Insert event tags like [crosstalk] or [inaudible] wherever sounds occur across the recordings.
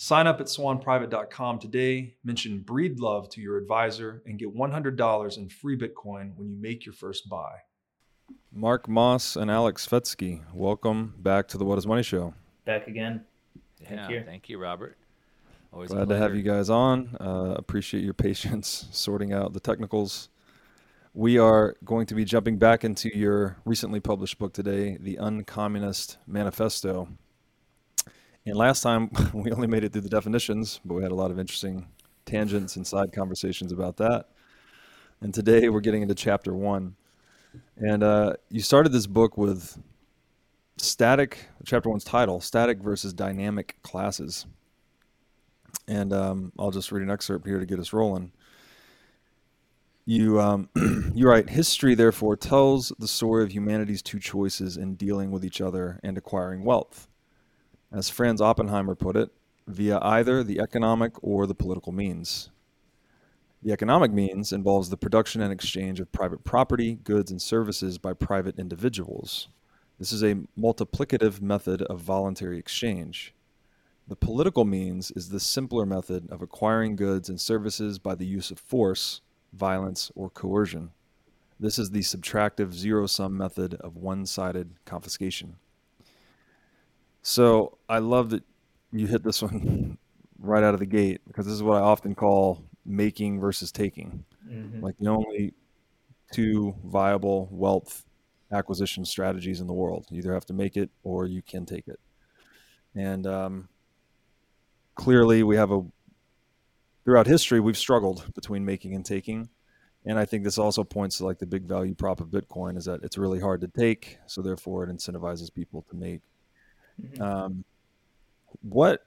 Sign up at swanprivate.com today, mention Breedlove to your advisor, and get $100 in free Bitcoin when you make your first buy. Mark Moss and Alex Svetski, welcome back to the What is Money Show. Back again. Thank yeah, you. Thank you, Robert. Always Glad to have you guys on. Uh, appreciate your patience [laughs] sorting out the technicals we are going to be jumping back into your recently published book today, The Uncommunist Manifesto. And last time [laughs] we only made it through the definitions, but we had a lot of interesting tangents and side conversations about that. And today we're getting into chapter one. And uh, you started this book with static, chapter one's title, Static versus Dynamic Classes. And um, I'll just read an excerpt here to get us rolling. You, um, [clears throat] you write, history therefore tells the story of humanity's two choices in dealing with each other and acquiring wealth. As Franz Oppenheimer put it, via either the economic or the political means. The economic means involves the production and exchange of private property, goods, and services by private individuals. This is a multiplicative method of voluntary exchange. The political means is the simpler method of acquiring goods and services by the use of force violence, or coercion. This is the subtractive zero sum method of one sided confiscation. So I love that you hit this one [laughs] right out of the gate because this is what I often call making versus taking. Mm-hmm. Like the only two viable wealth acquisition strategies in the world. You either have to make it or you can take it. And um, clearly, we have a throughout history we've struggled between making and taking and i think this also points to like the big value prop of bitcoin is that it's really hard to take so therefore it incentivizes people to make mm-hmm. um, what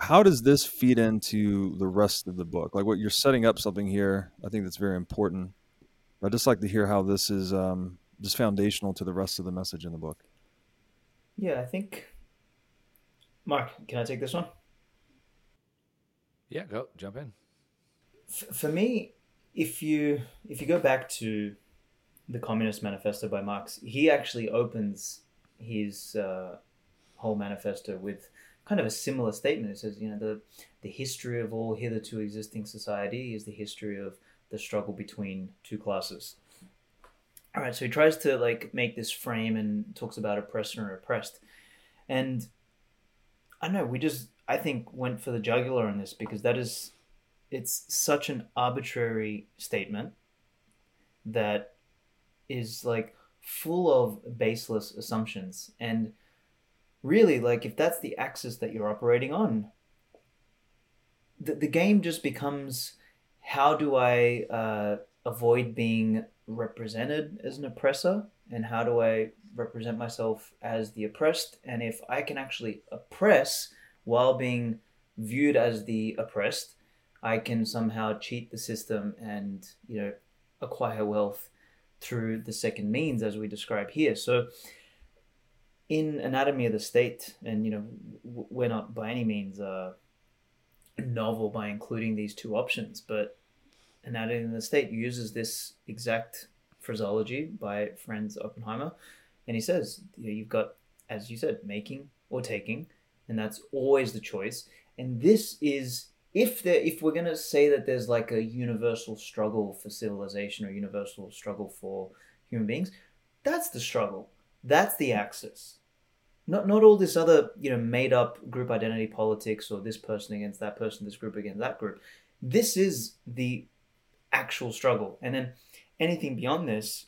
how does this feed into the rest of the book like what you're setting up something here i think that's very important i'd just like to hear how this is um, just foundational to the rest of the message in the book yeah i think mark can i take this one yeah, go jump in. F- for me, if you if you go back to the Communist Manifesto by Marx, he actually opens his uh, whole manifesto with kind of a similar statement. It says, you know, the the history of all hitherto existing society is the history of the struggle between two classes. All right, so he tries to like make this frame and talks about oppressor and oppressed, and I don't know. We just I think went for the jugular on this because that is it's such an arbitrary statement that is like full of baseless assumptions. And really like if that's the axis that you're operating on the, the game just becomes how do i uh, avoid being represented as an oppressor? And how do i represent myself as the oppressed? And if i can actually oppress while being viewed as the oppressed, I can somehow cheat the system and you know acquire wealth through the second means as we describe here. So in Anatomy of the State, and you know we're not by any means uh, novel by including these two options, but Anatomy of the State uses this exact phraseology by Franz Oppenheimer, and he says you know, you've got, as you said, making or taking, and that's always the choice. And this is if there if we're gonna say that there's like a universal struggle for civilization or universal struggle for human beings, that's the struggle. That's the axis. Not not all this other, you know, made up group identity politics or this person against that person, this group against that group. This is the actual struggle. And then anything beyond this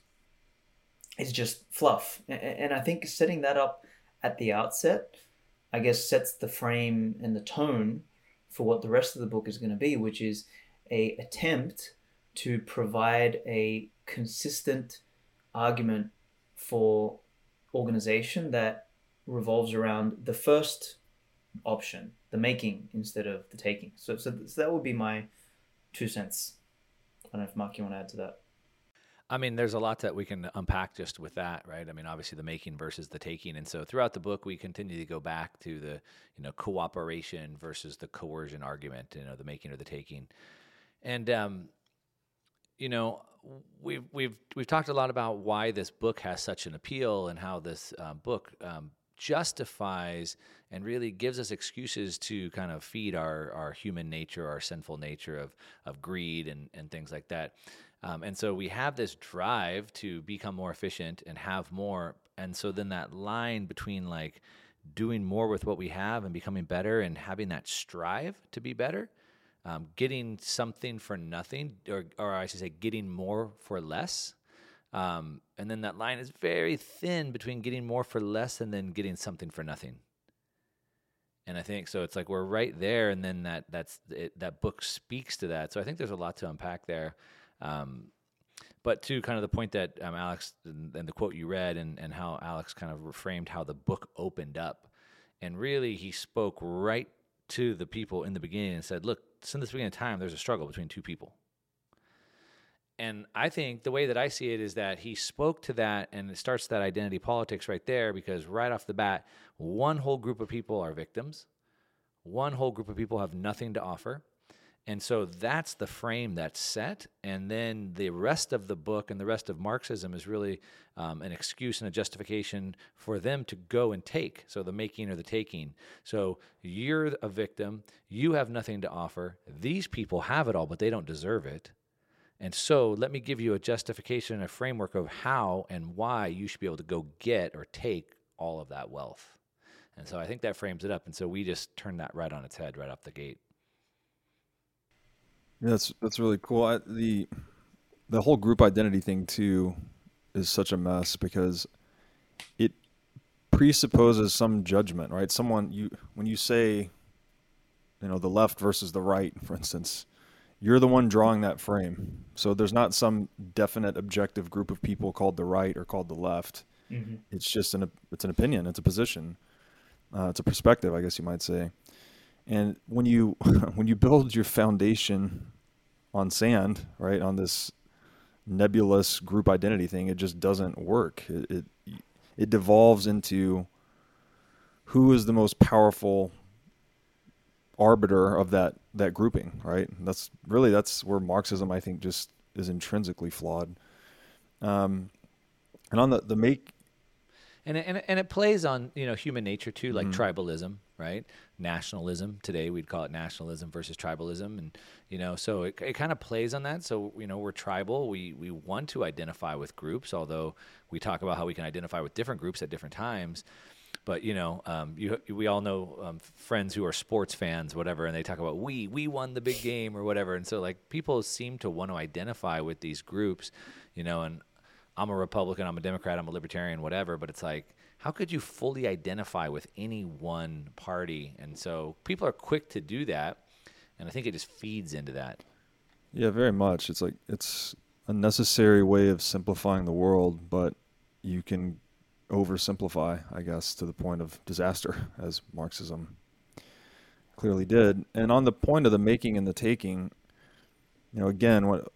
is just fluff. And I think setting that up at the outset, I guess, sets the frame and the tone for what the rest of the book is going to be, which is a attempt to provide a consistent argument for organization that revolves around the first option, the making instead of the taking. So, so, so that would be my two cents. I don't know if Mark, you want to add to that. I mean, there's a lot that we can unpack just with that, right? I mean, obviously the making versus the taking, and so throughout the book, we continue to go back to the you know cooperation versus the coercion argument, you know, the making or the taking, and um, you know, we've we've we've talked a lot about why this book has such an appeal and how this um, book um, justifies and really gives us excuses to kind of feed our our human nature, our sinful nature of of greed and and things like that. Um, and so we have this drive to become more efficient and have more. And so then that line between like doing more with what we have and becoming better and having that strive to be better, um, getting something for nothing, or, or I should say, getting more for less. Um, and then that line is very thin between getting more for less and then getting something for nothing. And I think so. It's like we're right there, and then that that's it, that book speaks to that. So I think there's a lot to unpack there. Um, but to kind of the point that um, Alex and, the quote you read, and, and how Alex kind of reframed how the book opened up, and really he spoke right to the people in the beginning and said, "Look, since the beginning of time, there's a struggle between two people." And I think the way that I see it is that he spoke to that, and it starts that identity politics right there, because right off the bat, one whole group of people are victims, one whole group of people have nothing to offer, and so that's the frame that's set. And then the rest of the book and the rest of Marxism is really um, an excuse and a justification for them to go and take. So the making or the taking. So you're a victim. You have nothing to offer. These people have it all, but they don't deserve it. And so let me give you a justification and a framework of how and why you should be able to go get or take all of that wealth. And so I think that frames it up. And so we just turn that right on its head right off the gate. That's that's really cool. I, the the whole group identity thing too is such a mess because it presupposes some judgment, right? Someone you when you say, you know, the left versus the right, for instance, you're the one drawing that frame. So there's not some definite objective group of people called the right or called the left. Mm-hmm. It's just an it's an opinion. It's a position. Uh, it's a perspective, I guess you might say. And when you [laughs] when you build your foundation on sand, right, on this nebulous group identity thing, it just doesn't work. It it, it devolves into who is the most powerful arbiter of that that grouping, right? That's really that's where Marxism, I think, just is intrinsically flawed. Um, and on the the make and it, and it, and it plays on you know human nature too, like mm-hmm. tribalism, right? Nationalism. Today we'd call it nationalism versus tribalism, and you know, so it, it kind of plays on that. So you know, we're tribal. We we want to identify with groups, although we talk about how we can identify with different groups at different times. But you know, um, you, we all know um, friends who are sports fans, whatever, and they talk about we we won the big game or whatever, and so like people seem to want to identify with these groups, you know, and I'm a Republican, I'm a Democrat, I'm a Libertarian, whatever. But it's like, how could you fully identify with any one party? And so people are quick to do that, and I think it just feeds into that. Yeah, very much. It's like it's a necessary way of simplifying the world, but you can oversimplify, I guess, to the point of disaster, [laughs] as Marxism clearly did. And on the point of the making and the taking, you know, again, what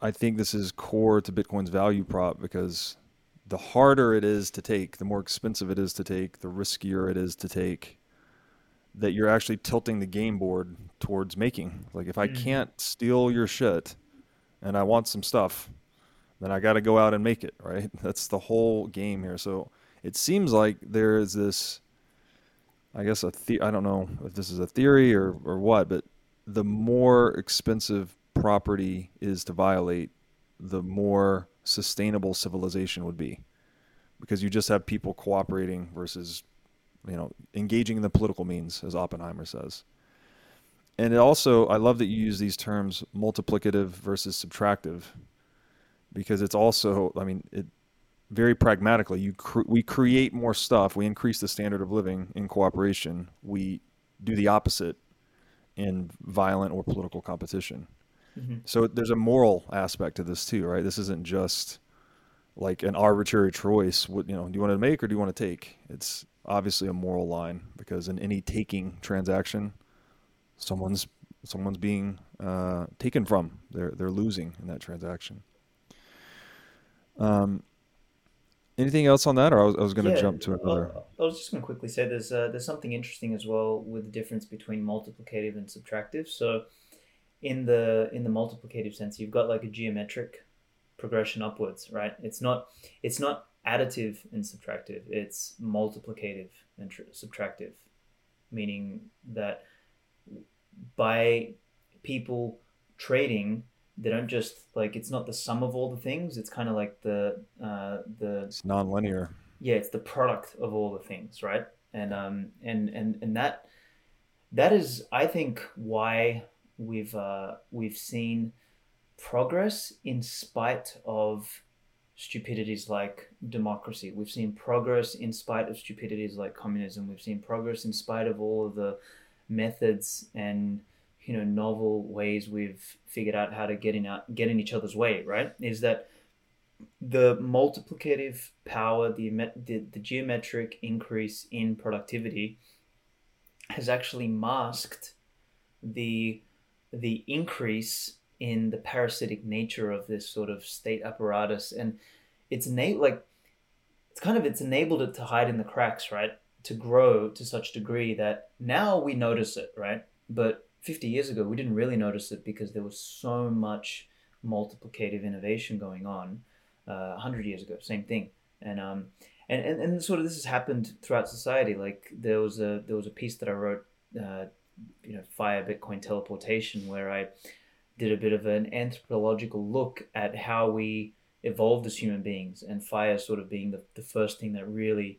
I think this is core to Bitcoin's value prop because the harder it is to take, the more expensive it is to take, the riskier it is to take, that you're actually tilting the game board towards making. Like if I mm. can't steal your shit and I want some stuff, then I got to go out and make it, right? [laughs] That's the whole game here. So it seems like there is this, I guess, a the- I don't know if this is a theory or, or what, but the more expensive property is to violate, the more sustainable civilization would be. Because you just have people cooperating versus, you know, engaging in the political means, as Oppenheimer says. And it also, I love that you use these terms multiplicative versus subtractive because it's also, I mean, it very pragmatically, you cr- we create more stuff, we increase the standard of living in cooperation, we do the opposite in violent or political competition. Mm-hmm. So there's a moral aspect to this too, right? This isn't just like an arbitrary choice. What you know, do you want to make or do you want to take? It's obviously a moral line because in any taking transaction, someone's someone's being uh, taken from. They're they're losing in that transaction. Um, anything else on that, or I was, I was going to Yeah, jump to another. I, I was just going to quickly say there's uh, there's something interesting as well with the difference between multiplicative and subtractive. So, in the in the multiplicative sense, you've got like a geometric progression upwards, right? It's not it's not additive and subtractive. It's multiplicative and tr- subtractive, meaning that by people trading they don't just like it's not the sum of all the things it's kind of like the uh, the It's non-linear. yeah it's the product of all the things right and um and and and that that is i think why we've uh we've seen progress in spite of stupidities like democracy. We've seen progress in spite of stupidities like communism. We've seen progress in spite of all of the methods and you know novel ways we've figured out how to get in out, get in each other's way right? Is that the multiplicative power, the, the the geometric increase in productivity, has actually masked the the increase in the parasitic nature of this sort of state apparatus, and it's ena- like it's kind of it's enabled it to hide in the cracks, right? To grow to such degree that now we notice it, right? But 50 years ago, we didn't really notice it because there was so much multiplicative innovation going on uh, 100 years ago same thing and um and, and and sort of this has happened throughout society like there was a there was a piece that i wrote uh, you know via bitcoin teleportation where i did a bit of an anthropological look at how we evolved as human beings and fire sort of being the, the first thing that really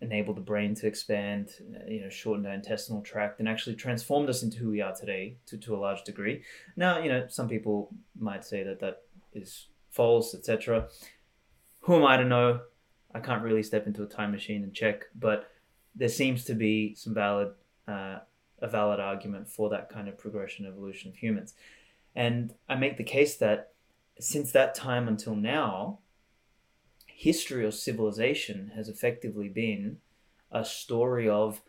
enabled the brain to expand uh, you know shortened our intestinal tract and actually transformed us into who we are today to, to a large degree now you know some people might say that that is false, etc. Who am I to know? I can't really step into a time machine and check, but there seems to be some valid, uh, a valid argument for that kind of progression evolution of humans. And I make the case that since that time until now, history or civilization has effectively been a story of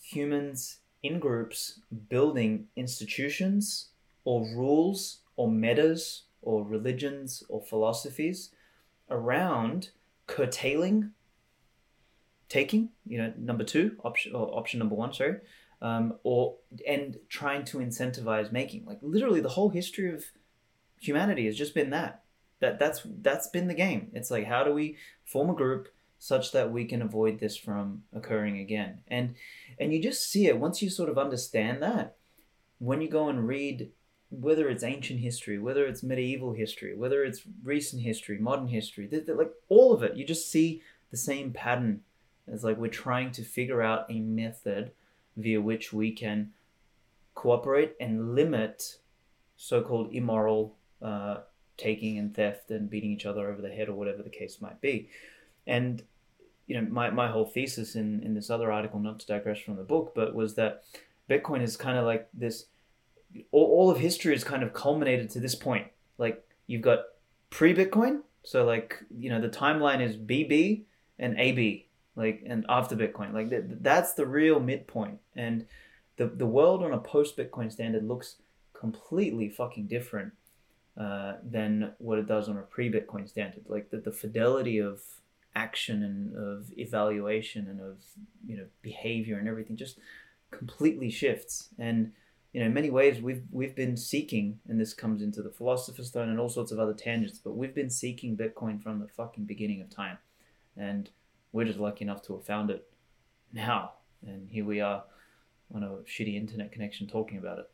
humans in groups building institutions or rules or metas or religions or philosophies around curtailing taking you know number two option or option number one sorry um, or and trying to incentivize making like literally the whole history of humanity has just been that that that's that's been the game it's like how do we form a group such that we can avoid this from occurring again and and you just see it once you sort of understand that when you go and read whether it's ancient history, whether it's medieval history, whether it's recent history, modern history, they're, they're like all of it, you just see the same pattern. It's like we're trying to figure out a method via which we can cooperate and limit so-called immoral uh, taking and theft and beating each other over the head or whatever the case might be. And you know, my, my whole thesis in, in this other article, not to digress from the book, but was that Bitcoin is kind of like this all, all of history is kind of culminated to this point. Like you've got pre-Bitcoin, so like you know the timeline is BB and AB, like and after Bitcoin, like th- that's the real midpoint. And the the world on a post-Bitcoin standard looks completely fucking different uh, than what it does on a pre-Bitcoin standard. Like the, the fidelity of action and of evaluation and of you know behavior and everything just completely shifts and you know, in many ways, we've we've been seeking, and this comes into the philosopher's stone and all sorts of other tangents. But we've been seeking Bitcoin from the fucking beginning of time, and we're just lucky enough to have found it now. And here we are on a shitty internet connection talking about it.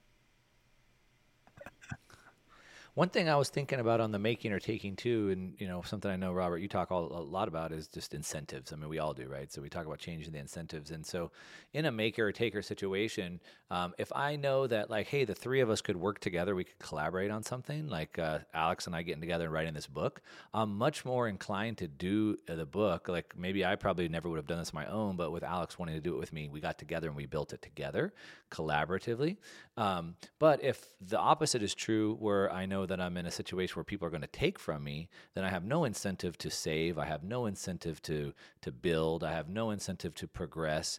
One thing I was thinking about on the making or taking too, and you know something I know Robert you talk all, a lot about is just incentives. I mean we all do, right? So we talk about changing the incentives, and so in a maker or taker situation, um, if I know that like hey the three of us could work together, we could collaborate on something like uh, Alex and I getting together and writing this book, I'm much more inclined to do the book. Like maybe I probably never would have done this on my own, but with Alex wanting to do it with me, we got together and we built it together collaboratively. Um, but if the opposite is true, where I know that I'm in a situation where people are going to take from me, then I have no incentive to save. I have no incentive to to build. I have no incentive to progress.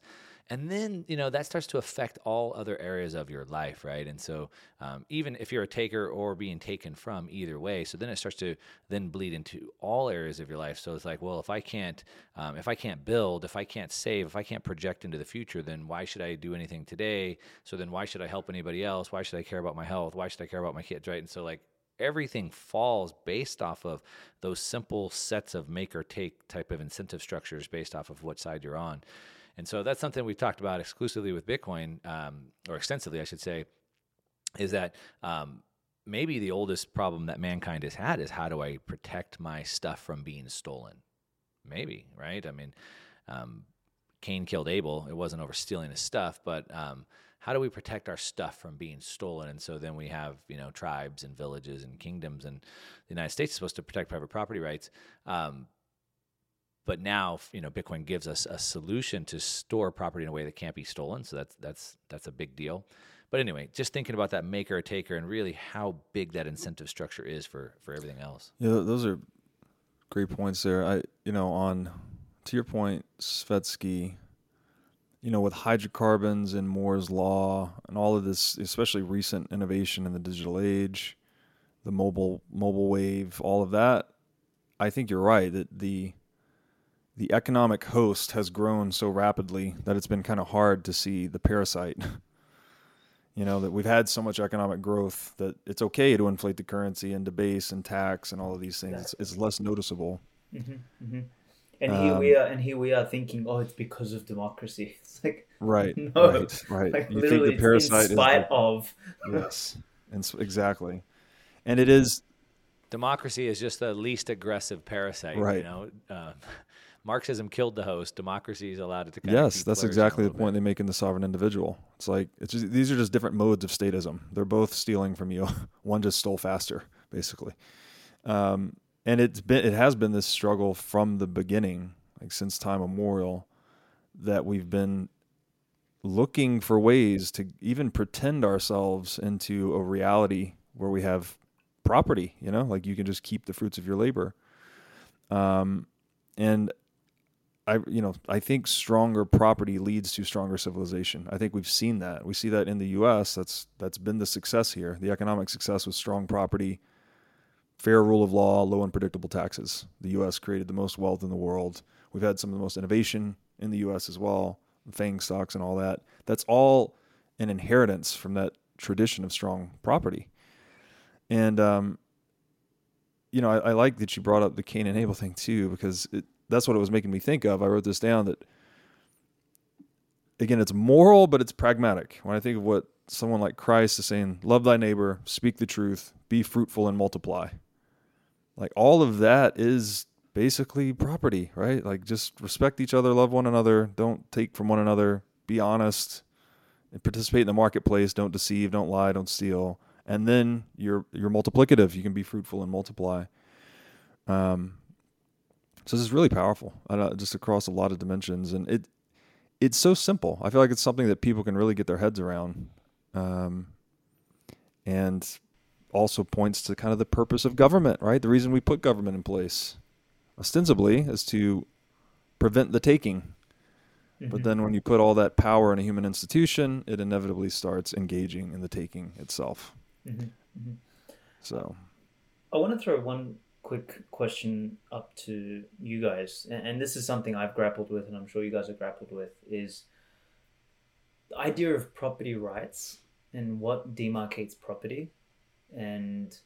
And then, you know, that starts to affect all other areas of your life, right? And so, um, even if you're a taker or being taken from, either way, so then it starts to then bleed into all areas of your life. So it's like, well, if I can't, um, if I can't build, if I can't save, if I can't project into the future, then why should I do anything today? So then, why should I help anybody else? Why should I care about my health? Why should I care about my kids, right? And so, like, everything falls based off of those simple sets of make or take type of incentive structures based off of what side you're on. And so that's something we've talked about exclusively with Bitcoin, um, or extensively, I should say, is that um, maybe the oldest problem that mankind has had is how do I protect my stuff from being stolen? Maybe, right? I mean, um, Cain killed Abel. It wasn't over stealing his stuff, but um, how do we protect our stuff from being stolen? And so then we have, you know, tribes and villages and kingdoms, and the United States is supposed to protect private property rights. Um, but now, you know, Bitcoin gives us a solution to store property in a way that can't be stolen. So that's that's that's a big deal. But anyway, just thinking about that maker or taker and really how big that incentive structure is for for everything else. Yeah, those are great points there. I, you know, on to your point, Svetski, you know, with hydrocarbons and Moore's law and all of this, especially recent innovation in the digital age, the mobile mobile wave, all of that, I think you're right that the the economic host has grown so rapidly that it's been kind of hard to see the parasite. [laughs] you know that we've had so much economic growth that it's okay to inflate the currency and debase and tax and all of these things. It's, it's, less noticeable. Mm-hmm, mm-hmm. And um, here we are, and here we are thinking, oh, it's because of democracy. [laughs] It's like right, no, right, [laughs] right. Like, you think the parasite [laughs] in spite is of yes, and exactly, and it is democracy is just the least aggressive parasite. Right. You know, uh, Marxism killed the host. Democracy is allowed it to. yes, that's exactly the point bit. they make in the sovereign individual. It's like it's just, these are just different modes of statism. They're both stealing from you. One just stole faster, basically. Um, and it's been it has been this struggle from the beginning, like since time immemorial, that we've been looking for ways to even pretend ourselves into a reality where we have property. You know, like you can just keep the fruits of your labor. Um, and I, you know, I think stronger property leads to stronger civilization. I think we've seen that. We see that in the U.S. That's that's been the success here. The economic success with strong property, fair rule of law, low unpredictable taxes. The U.S. created the most wealth in the world. We've had some of the most innovation in the U.S. as well, FANG stocks and all that. That's all an inheritance from that tradition of strong property. And, um, you know, I, I, like that you brought up the Cain and Abel thing too, because it, that's what it was making me think of. I wrote this down that, again, it's moral, but it's pragmatic. When I think of what someone like Christ is saying, love thy neighbor, speak the truth, be fruitful and multiply. Like all of that is basically property, right? Like just respect each other, love one another, don't take from one another, be honest, and participate in the marketplace, don't deceive, don't lie, don't steal. And then you're you're multiplicative. You can be fruitful and multiply. Um, so this is really powerful, uh, just across a lot of dimensions, and it it's so simple. I feel like it's something that people can really get their heads around, um, and also points to kind of the purpose of government, right? The reason we put government in place, ostensibly, is to prevent the taking. Mm-hmm. But then when you put all that power in a human institution, it inevitably starts engaging in the taking itself. Mm-hmm. Mm-hmm. So, I want to throw one quick question up to you guys, and this is something I've grappled with, and I'm sure you guys have grappled with, is the idea of property rights and what demarcates property and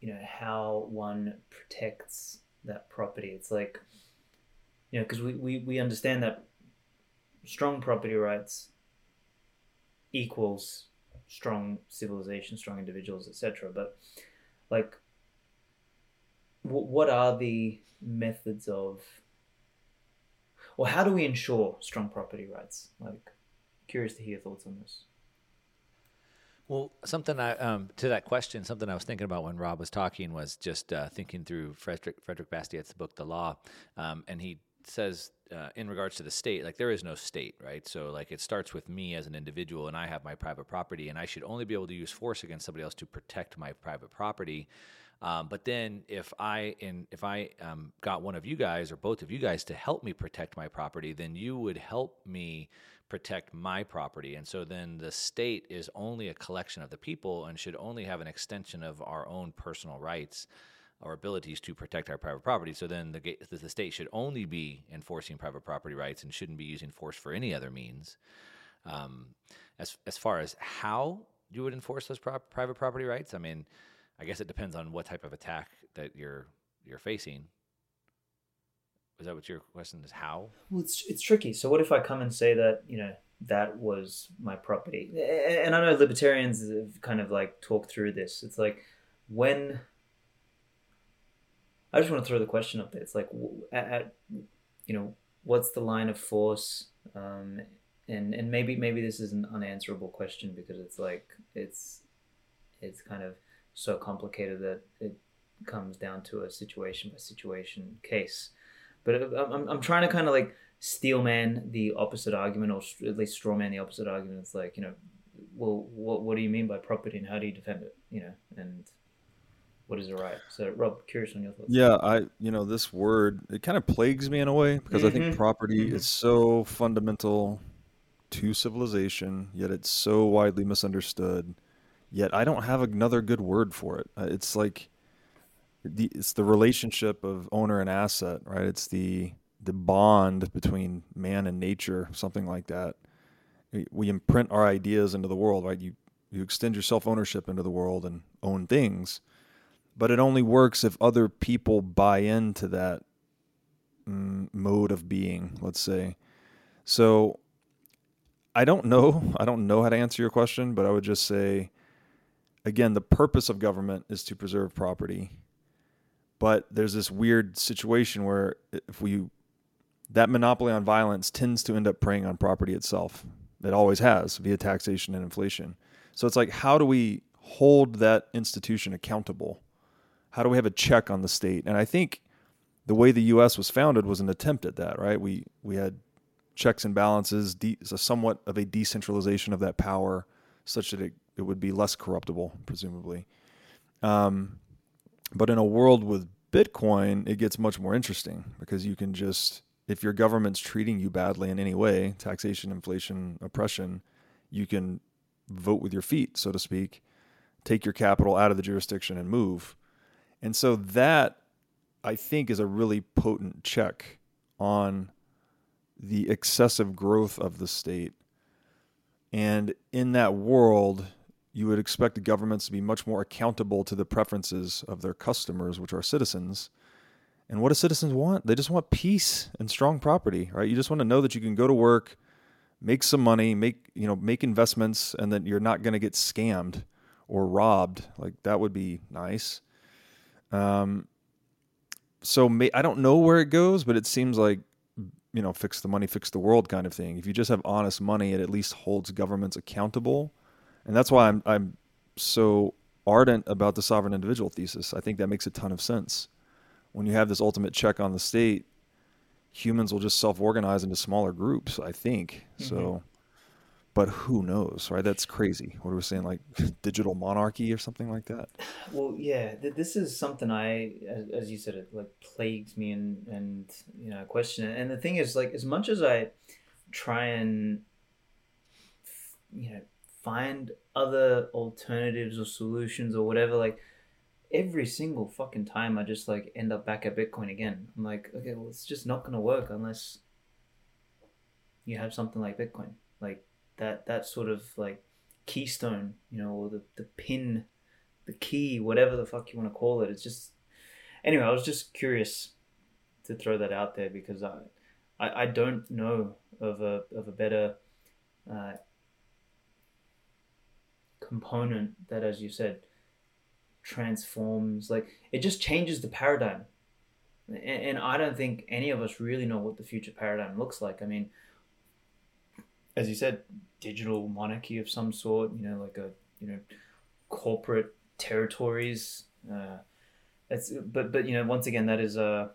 you know how one protects that property. It's like you know because we, we we understand that strong property rights equals strong civilization strong individuals etc but like w- what are the methods of or how do we ensure strong property rights? Like curious to hear your thoughts on this Well, something I um, to that question, something I was thinking about when Rob was talking was just uh, thinking through Frederick Frederick Bastiat's book, The Law, um, and he says uh, in regards to the state, like there is no state, right? So like it starts with me as an individual, and I have my private property, and I should only be able to use force against somebody else to protect my private property. Um, but then if I in if I um, got one of you guys or both of you guys to help me protect my property, then you would help me protect my property. And so then the state is only a collection of the people and should only have an extension of our own personal rights or abilities to protect our private property. So then the, the state should only be enforcing private property rights and shouldn't be using force for any other means. Um, as as far as how you would enforce those private property rights, I mean, I guess it depends on what type of attack that you're you're facing. Is that what your question is? How? Well, it's it's tricky. So what if I come and say that you know that was my property? And I know libertarians have kind of like talked through this. It's like when I just want to throw the question up there. It's like at, at you know what's the line of force? Um, and and maybe maybe this is an unanswerable question because it's like it's it's kind of so complicated that it comes down to a situation by situation case. But I'm, I'm, I'm trying to kind of like steel man the opposite argument, or at least straw man the opposite argument. It's like, you know, well, what, what do you mean by property and how do you defend it? You know, and what is a right? So, Rob, curious on your thoughts. Yeah, I you know this word it kind of plagues me in a way because I think Mhm. property Mhm. is so fundamental to civilization, yet it's so widely misunderstood. Yet I don't have another good word for it. Uh, It's like the it's the relationship of owner and asset, right? It's the the bond between man and nature, something like that. We, imprint our ideas into the world, right? You you extend your self ownership into the world and own things but it only works if other people buy into that mm, mode of being let's say so i don't know [laughs] i don't know how to answer your question but i would just say again the purpose of government is to preserve property but there's this weird situation where if we that monopoly on violence tends to end up preying on property itself it always has via taxation and inflation so it's like how do we hold that institution accountable how do we have a check on the state? And I think the way the U.S. was founded was an attempt at that, right? We we had checks and balances, de- so somewhat of a decentralization of that power, such that it, it would be less corruptible, presumably. Um, but in a world with Bitcoin, it gets much more interesting because you can just, if your government's treating you badly in any way, taxation, inflation, oppression, you can vote with your feet, so to speak, take your capital out of the jurisdiction and move. And so that I think is a really potent check on the excessive growth of the state. And in that world, you would expect governments to be much more accountable to the preferences of their customers, which are citizens. And what do citizens want? They just want peace and strong property, right? You just want to know that you can go to work, make some money, make, you know, make investments and that you're not going to get scammed or robbed. Like that would be nice. Um, so may, I don't know where it goes, but it seems like you know, fix the money, fix the world kind of thing. If you just have honest money, it at least holds governments accountable, and that's why I'm I'm so ardent about the sovereign individual thesis. I think that makes a ton of sense. When you have this ultimate check on the state, humans will just self-organize into smaller groups. I think so. Mm-hmm. But who knows, right? That's crazy. What are we saying, like [laughs] digital monarchy or something like that? Well, yeah, th- this is something I, as, as you said, it like plagues me and and you know I question it. And the thing is, like, as much as I try and you know find other alternatives or solutions or whatever, like every single fucking time I just like end up back at Bitcoin again. I'm like, okay, well, it's just not gonna work unless you have something like Bitcoin, like that that sort of like keystone, you know, or the, the pin, the key, whatever the fuck you want to call it. It's just anyway. I was just curious to throw that out there because I I, I don't know of a of a better uh, component that, as you said, transforms. Like it just changes the paradigm, and, and I don't think any of us really know what the future paradigm looks like. I mean, as you said, digital monarchy of some sort. You know, like a you know corporate territories. Uh, but but you know once again that is a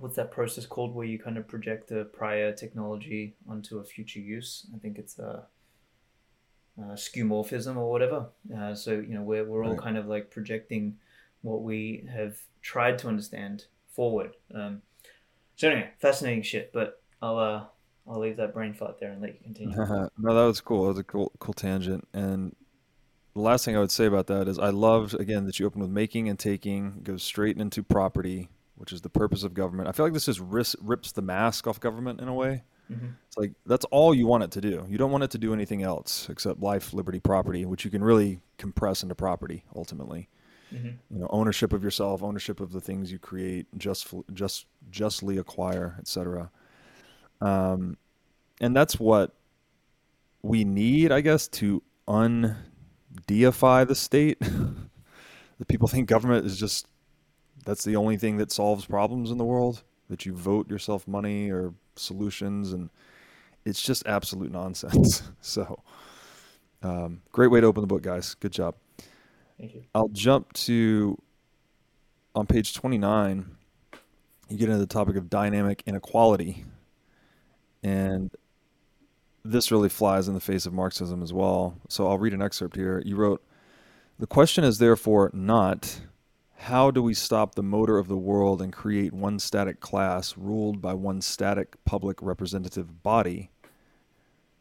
what's that process called where you kind of project a prior technology onto a future use? I think it's a, a skeuomorphism or whatever. Uh, so you know we're we're all right. kind of like projecting what we have tried to understand forward. Um, so anyway, fascinating shit. But I'll uh, I'll leave that brain fart there and let you continue. [laughs] no, that was cool. That was a cool cool tangent. And the last thing I would say about that is I loved again that you open with making and taking, goes straight into property, which is the purpose of government. I feel like this just rips, rips the mask off government in a way. Mm-hmm. It's like that's all you want it to do. You don't want it to do anything else except life, liberty, property, which you can really compress into property ultimately. Mm-hmm. You know, ownership of yourself, ownership of the things you create, just just justly acquire, etc. Um, and that's what we need, I guess, to undeify the state. [laughs] the people think government is just that's the only thing that solves problems in the world that you vote yourself money or solutions and it's just absolute nonsense. [laughs] So um, great way to open the book guys. Good job. Thank you. I'll jump to on page 29 you get into the topic of dynamic inequality. And this really flies in the face of marxism as well. So i'll read an excerpt here. You wrote the question is therefore not how do we stop the motor of the world and create one static class ruled by one static public representative body?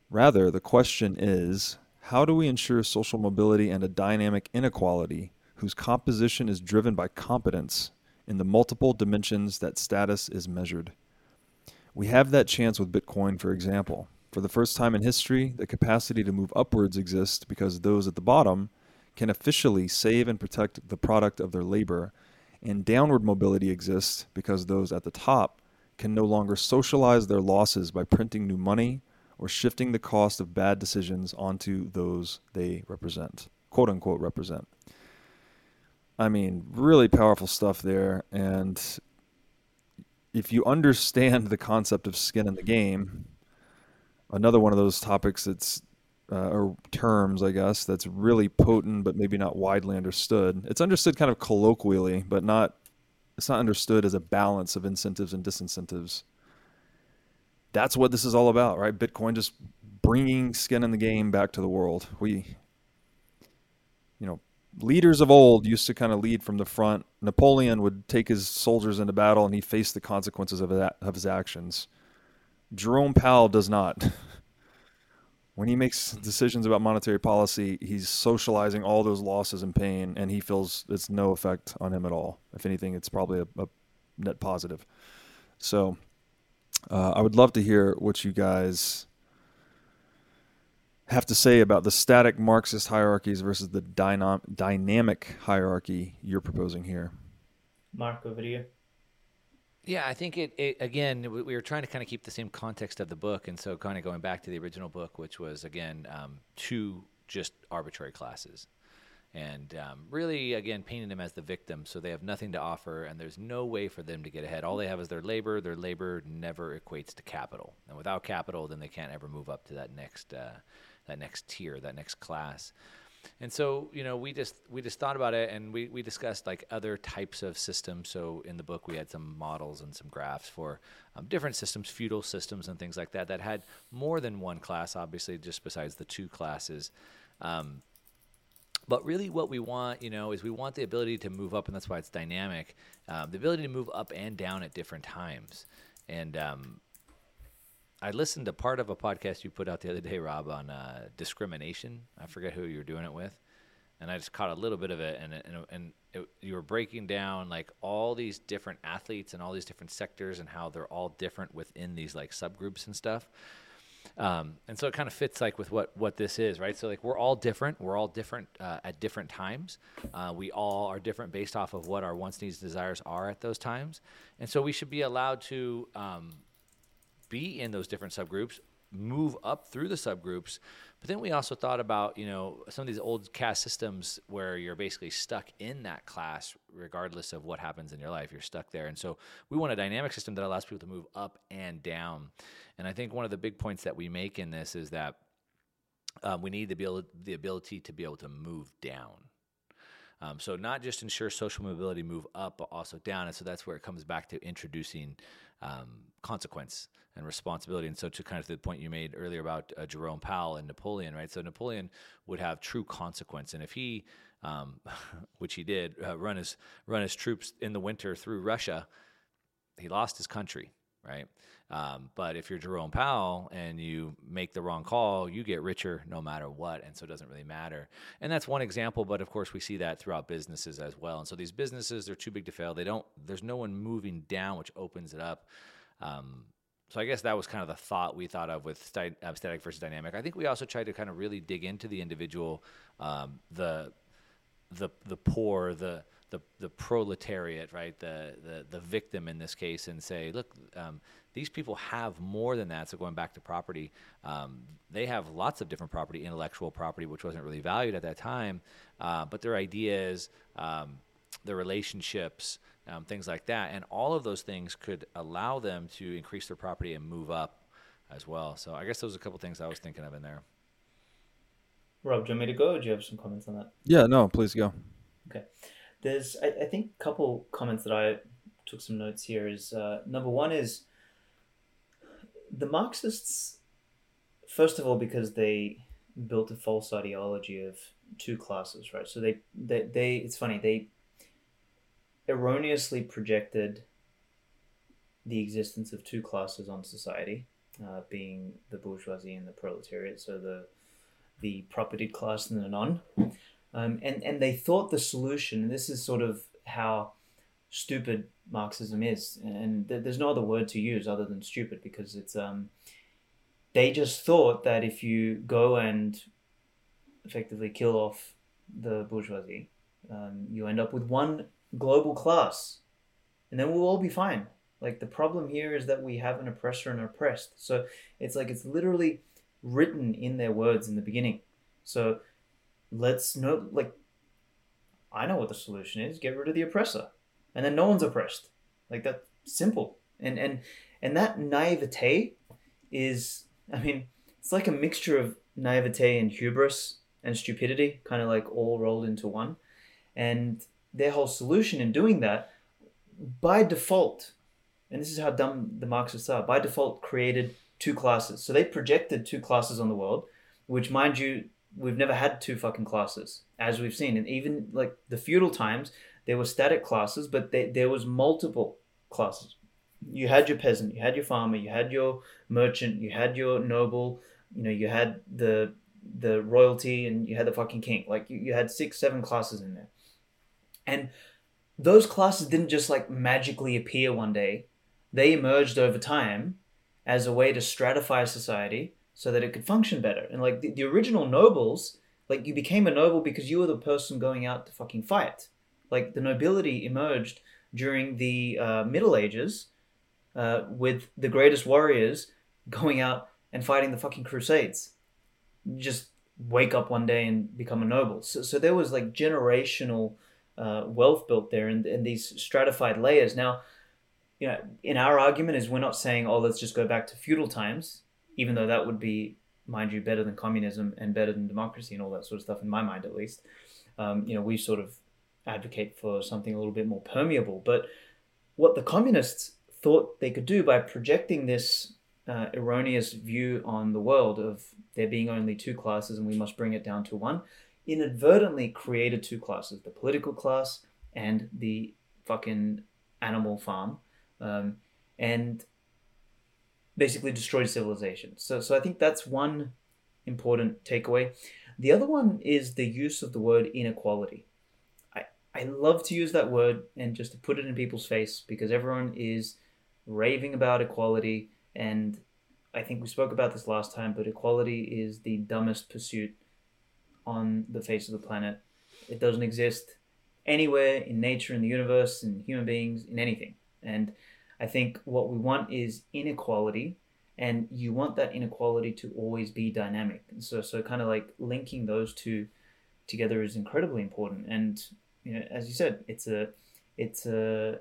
Rather, the question is how do we ensure social mobility and a dynamic inequality whose composition is driven by competence in the multiple dimensions that status is measured? We have that chance with Bitcoin, for example. For the first time in history, the capacity to move upwards exists because those at the bottom can officially save and protect the product of their labor, and downward mobility exists because those at the top can no longer socialize their losses by printing new money or shifting the cost of bad decisions onto those they represent, quote unquote, represent. I mean, really powerful stuff there. And if you understand the concept of skin in the game, another one of those topics that's uh, or terms, I guess, that's really potent but maybe not widely understood. It's understood kind of colloquially, but not it's not understood as a balance of incentives and disincentives. That's what this is all about, right? Bitcoin just bringing skin in the game back to the world. We you know, leaders of old used to kind of lead from the front. Napoleon would take his soldiers into battle and he faced the consequences of that of his actions. Jerome Powell does not. [laughs] when he makes decisions about monetary policy, he's socializing all those losses and pain, and he feels it's no effect on him at all. If anything, it's probably a, a net positive. So, uh, I would love to hear what you guys have to say about the static Marxist hierarchies versus the dynam- dynamic hierarchy you're proposing here. Mark, over to you. Yeah, I think it, it, again. We were trying to kind of keep the same context of the book, and so kind of going back to the original book, which was again um, two just arbitrary classes, and um, really again painting them as the victim, so they have nothing to offer, and there's no way for them to get ahead. All they have is their labor. Their labor never equates to capital, and without capital, then they can't ever move up to that next uh, that next tier, that next class. And so, you know, we just we just thought about it, and we we discussed like other types of systems. So in the book, we had some models and some graphs for um, different systems, feudal systems, and things like that that had more than one class. Obviously, just besides the two classes. Um, but really, what we want, you know, is we want the ability to move up, and that's why it's dynamic. Um, the ability to move up and down at different times, and um, I listened to part of a podcast you put out the other day, Rob, on uh, discrimination. I forget who you were doing it with, and I just caught a little bit of it, and and, and it, you were breaking down like all these different athletes and all these different sectors and how they're all different within these like subgroups and stuff. Um, and so it kind of fits like with what what this is, right? So like we're all different. We're all different uh, at different times. Uh, we all are different based off of what our wants, needs, desires are at those times. And so we should be allowed to um, be in those different subgroups, move up through the subgroups. But then we also thought about, you know, some of these old caste systems where you're basically stuck in that class regardless of what happens in your life. You're stuck there. And so we want a dynamic system that allows people to move up and down. And I think one of the big points that we make in this is that um, we need the, ability, the ability to be able to move down. Um, so not just ensure social mobility move up, but also down. And so that's where it comes back to introducing um, consequence and responsibility. And so, to kind of the point you made earlier about uh, Jerome Powell and Napoleon, right? So Napoleon would have true consequence, and if he, um, [laughs] which he did, uh, run his run his troops in the winter through Russia, he lost his country, right? Um, but if you're Jerome Powell and you make the wrong call, you get richer no matter what, and so it doesn't really matter. And that's one example, but of course we see that throughout businesses as well. And so these businesses they're too big to fail. They don't. There's no one moving down, which opens it up. Um, so I guess that was kind of the thought we thought of with uh, static versus dynamic. I think we also tried to kind of really dig into the individual, um, the the the poor, the the the proletariat, right? The the the victim in this case, and say, look, um, these people have more than that. So going back to property, um, they have lots of different property, intellectual property, which wasn't really valued at that time, uh, but their ideas, um, their relationships um, things like that. And all of those things could allow them to increase their property and move up as well. So I guess those are a couple things I was thinking of in there. Rob, do you want me to go or do you have some comments on that? Yeah, no, please go. Okay. There's, I, I think, a couple comments that I took some notes here is uh, number one is the Marxists, first of all, because they built a false ideology of two classes, right? So they, they, they it's funny, they erroneously projected the existence of two classes on society, uh, being the bourgeoisie and the proletariat, so the the propertied class and the non. Um, and, and they thought the solution, and this is sort of how stupid Marxism is, and th- there's no other word to use other than stupid because it's um, they just thought that if you go and effectively kill off the bourgeoisie, um, you end up with one global class, and then we'll all be fine. Like the problem here is that we have an oppressor and oppressed. So it's like it's literally written in their words in the beginning. So let's know like I know what the solution is, get rid of the oppressor. And then no one's oppressed. Like that simple. And and and that naivete is I mean, it's like a mixture of naivete and hubris and stupidity, kind of like all rolled into one. And their whole solution in doing that, by default, and this is how dumb the Marxists are, by default created two classes. So they projected two classes on the world, which, mind you, we've never had two fucking classes, as we've seen. And even like the feudal times, there were static classes, but they, there was multiple classes. You had your peasant, you had your farmer, you had your merchant, you had your noble, you know, you had the the royalty, and you had the fucking king. Like you, you had six, seven classes in there. And those classes didn't just like magically appear one day. They emerged over time as a way to stratify society so that it could function better. And like the, the original nobles, like you became a noble because you were the person going out to fucking fight. Like the nobility emerged during the uh, Middle Ages uh, with the greatest warriors going out and fighting the fucking Crusades. Just wake up one day and become a noble. So, so there was like generational uh, wealth built there and, and these stratified layers. Now, you know, in our argument is we're not saying, oh, let's just go back to feudal times, even though that would be, mind you, better than communism and better than democracy and all that sort of stuff, in my mind at least. Um, you know, we sort of advocate for something a little bit more permeable. But what the communists thought they could do by projecting this uh, erroneous view on the world of there being only two classes and we must bring it down to one inadvertently created two classes the political class and the fucking animal farm um, and basically destroyed civilization so so i think that's one important takeaway the other one is the use of the word inequality i i love to use that word and just to put it in people's face because everyone is raving about equality and I think we spoke about this last time, but equality is the dumbest pursuit on the face of the planet. It doesn't exist anywhere in nature, in the universe, in human beings, in anything. And I think what we want is inequality, and you want that inequality to always be dynamic. And so, so kind of like linking those two together is incredibly important. And you know, as you said, it's a it's a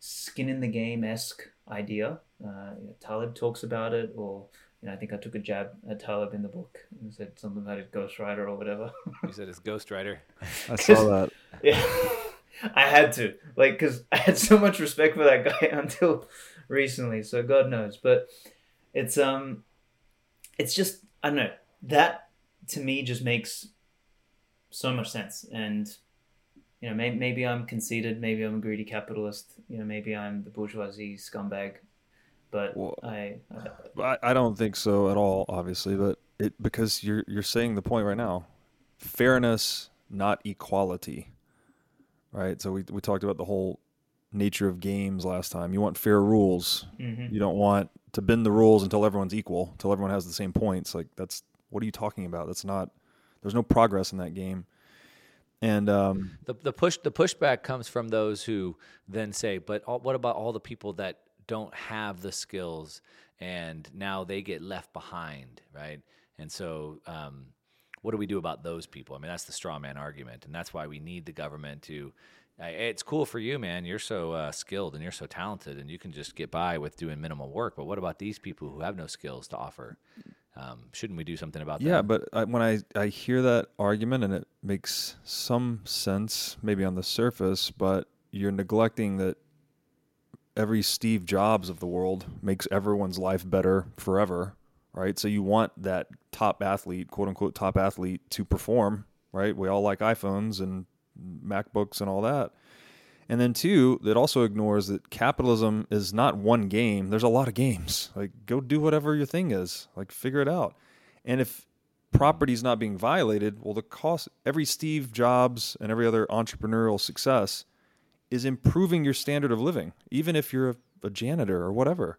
skin in the game esque idea. Uh, you know, Taleb talks about it, or you know, I think I took a jab at Taleb in the book and said something about his ghostwriter or whatever. You said it's ghostwriter. I saw that. [laughs] yeah, I had to like because [laughs] I had so much respect for that guy [laughs] until recently. So God knows, but it's um, it's just I don't know that to me just makes so much sense and you know, maybe, maybe I'm conceited, maybe I'm a greedy capitalist, you know, maybe I'm the bourgeoisie scumbag, but Well, I, I, I, I don't think so at all, obviously, but it because you're you're saying the point right now. Fairness, not equality. Right? So we we talked about the whole nature of games last time. You want fair rules. mhm. You don't want to bend the rules until everyone's equal, until everyone has the same points. Like that's what are you talking about? That's not there's no progress in that game. And um The, the push the pushback comes from those who then say, but all, what about all the people that don't have the skills and now they get left behind, right? And so, um, what do we do about those people? I mean, that's the straw man argument, and that's why we need the government to. Uh, it's cool for you, man. You're so uh, skilled and you're so talented, and you can just get by with doing minimal work. But what about these people who have no skills to offer? Um, shouldn't we do something about Yeah, that? but I, when I, I hear that argument and it makes some sense, maybe on the surface, but you're neglecting that every Steve Jobs of the world makes everyone's life better forever, right? So you want that top athlete, quote unquote top athlete, to perform, right? We all like iPhones and MacBooks and all that. And then two, that also ignores that capitalism is not one game. There's a lot of games. Like go do whatever your thing is. Like figure it out. And if property is not being violated, well the cost every Steve Jobs and every other entrepreneurial success is improving your standard of living, even if you're a, a janitor or whatever.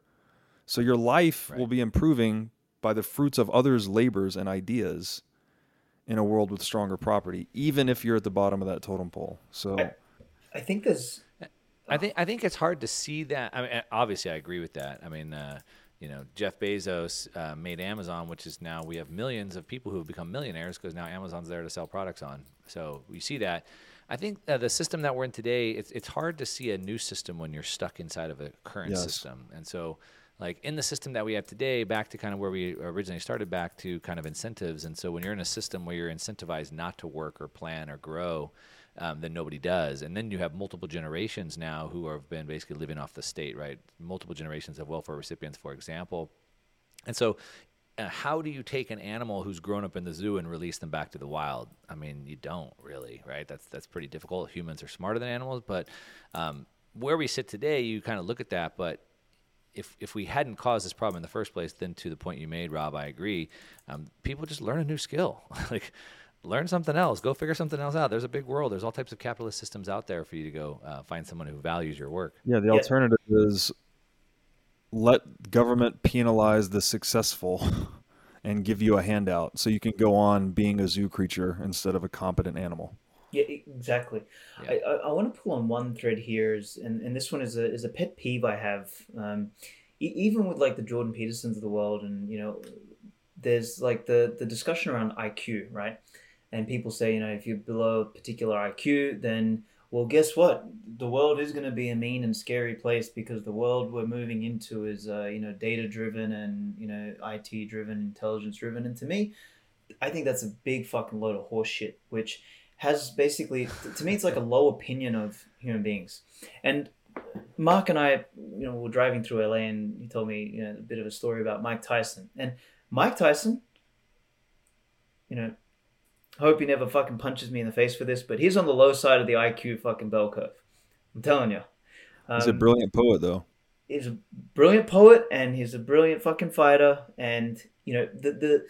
So your life will be improving by the fruits of others' labors and ideas in a world with stronger property, even if you're at the bottom of that totem pole. So I- I think there's I think I think it's hard to see that. I mean, obviously, I agree with that. I mean, uh, you know, Jeff Bezos uh, made Amazon, which is now we have millions of people who have become millionaires because now Amazon's there to sell products on. So we see that. I think uh, the system that we're in today, it's it's hard to see a new system when you're stuck inside of a current Yes. system, and so. Like in the system that we have today, back to kind of where we originally started, back to kind of incentives. And so when you're in a system where you're incentivized not to work or plan or grow, um, then nobody does. And then you have multiple generations now who have been basically living off the state, right? Multiple generations of welfare recipients, for example. And so, uh, how do you take an animal who's grown up in the zoo and release them back to the wild? I mean, you don't really, right? That's that's pretty difficult. Humans are smarter than animals, but um, where we sit today, you kind of look at that. But if if we hadn't caused this problem in the first place, then to the point you made, Rob, I agree. Um, people just learn a new skill, [laughs] like learn something else, go figure something else out. There's a big world. There's all types of capitalist systems out there for you to go uh, find someone who values your work. Yeah, the Yeah. alternative is let government penalize the successful [laughs] and give you a handout so you can go on being a zoo creature instead of a competent animal. Yeah, exactly. Yeah. I, I, I want to pull on one thread here, is, and, and this one is a is a pet peeve I have. Um, e- even with like the Jordan Petersons of the world, and you know, there's like the the discussion around IQ, right? And people say, you know, if you're below a particular IQ, then well, guess what? The world is going to be a mean and scary place because the world we're moving into is, uh, you know, data driven and you know, IT driven, intelligence driven. And to me, I think that's a big fucking load of horseshit, which has basically to me it's like a low opinion of human beings. And mark and i you know were driving through la and he told me you know a bit of a story about mike tyson. And mike tyson you know hope he never fucking punches me in the face for this but he's on the low side of the iq fucking bell curve. I'm telling you He's a Um, brilliant poet, though. he's a brilliant poet and he's a brilliant fucking fighter. And you know the the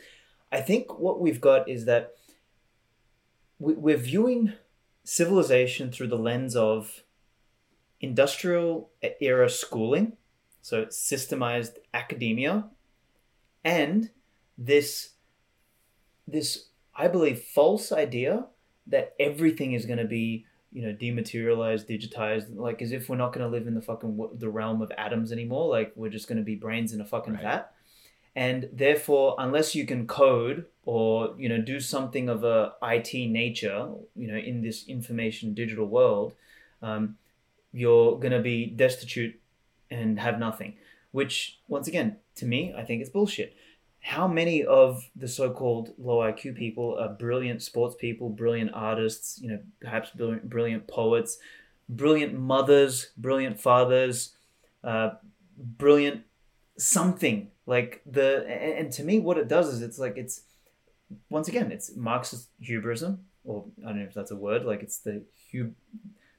i think what we've got is that we're viewing civilization through the lens of industrial era schooling so systemized academia and this this I believe false idea that everything is going to be you know dematerialized digitized like as if we're not going to live in the fucking the realm of atoms anymore like we're just going to be brains in a fucking Right. vat and therefore unless you can code or you know do something of a IT nature you know in this information digital world um, you're going to be destitute and have nothing which once again to me I think is bullshit. How many of the so-called low IQ people are brilliant sports people, brilliant artists, you know, perhaps brilliant, brilliant poets, brilliant mothers, brilliant fathers, uh, brilliant something like the and, to me what it does is it's like it's once again it's Marxist hubrism. Or I don't know if that's a word. Like it's the hub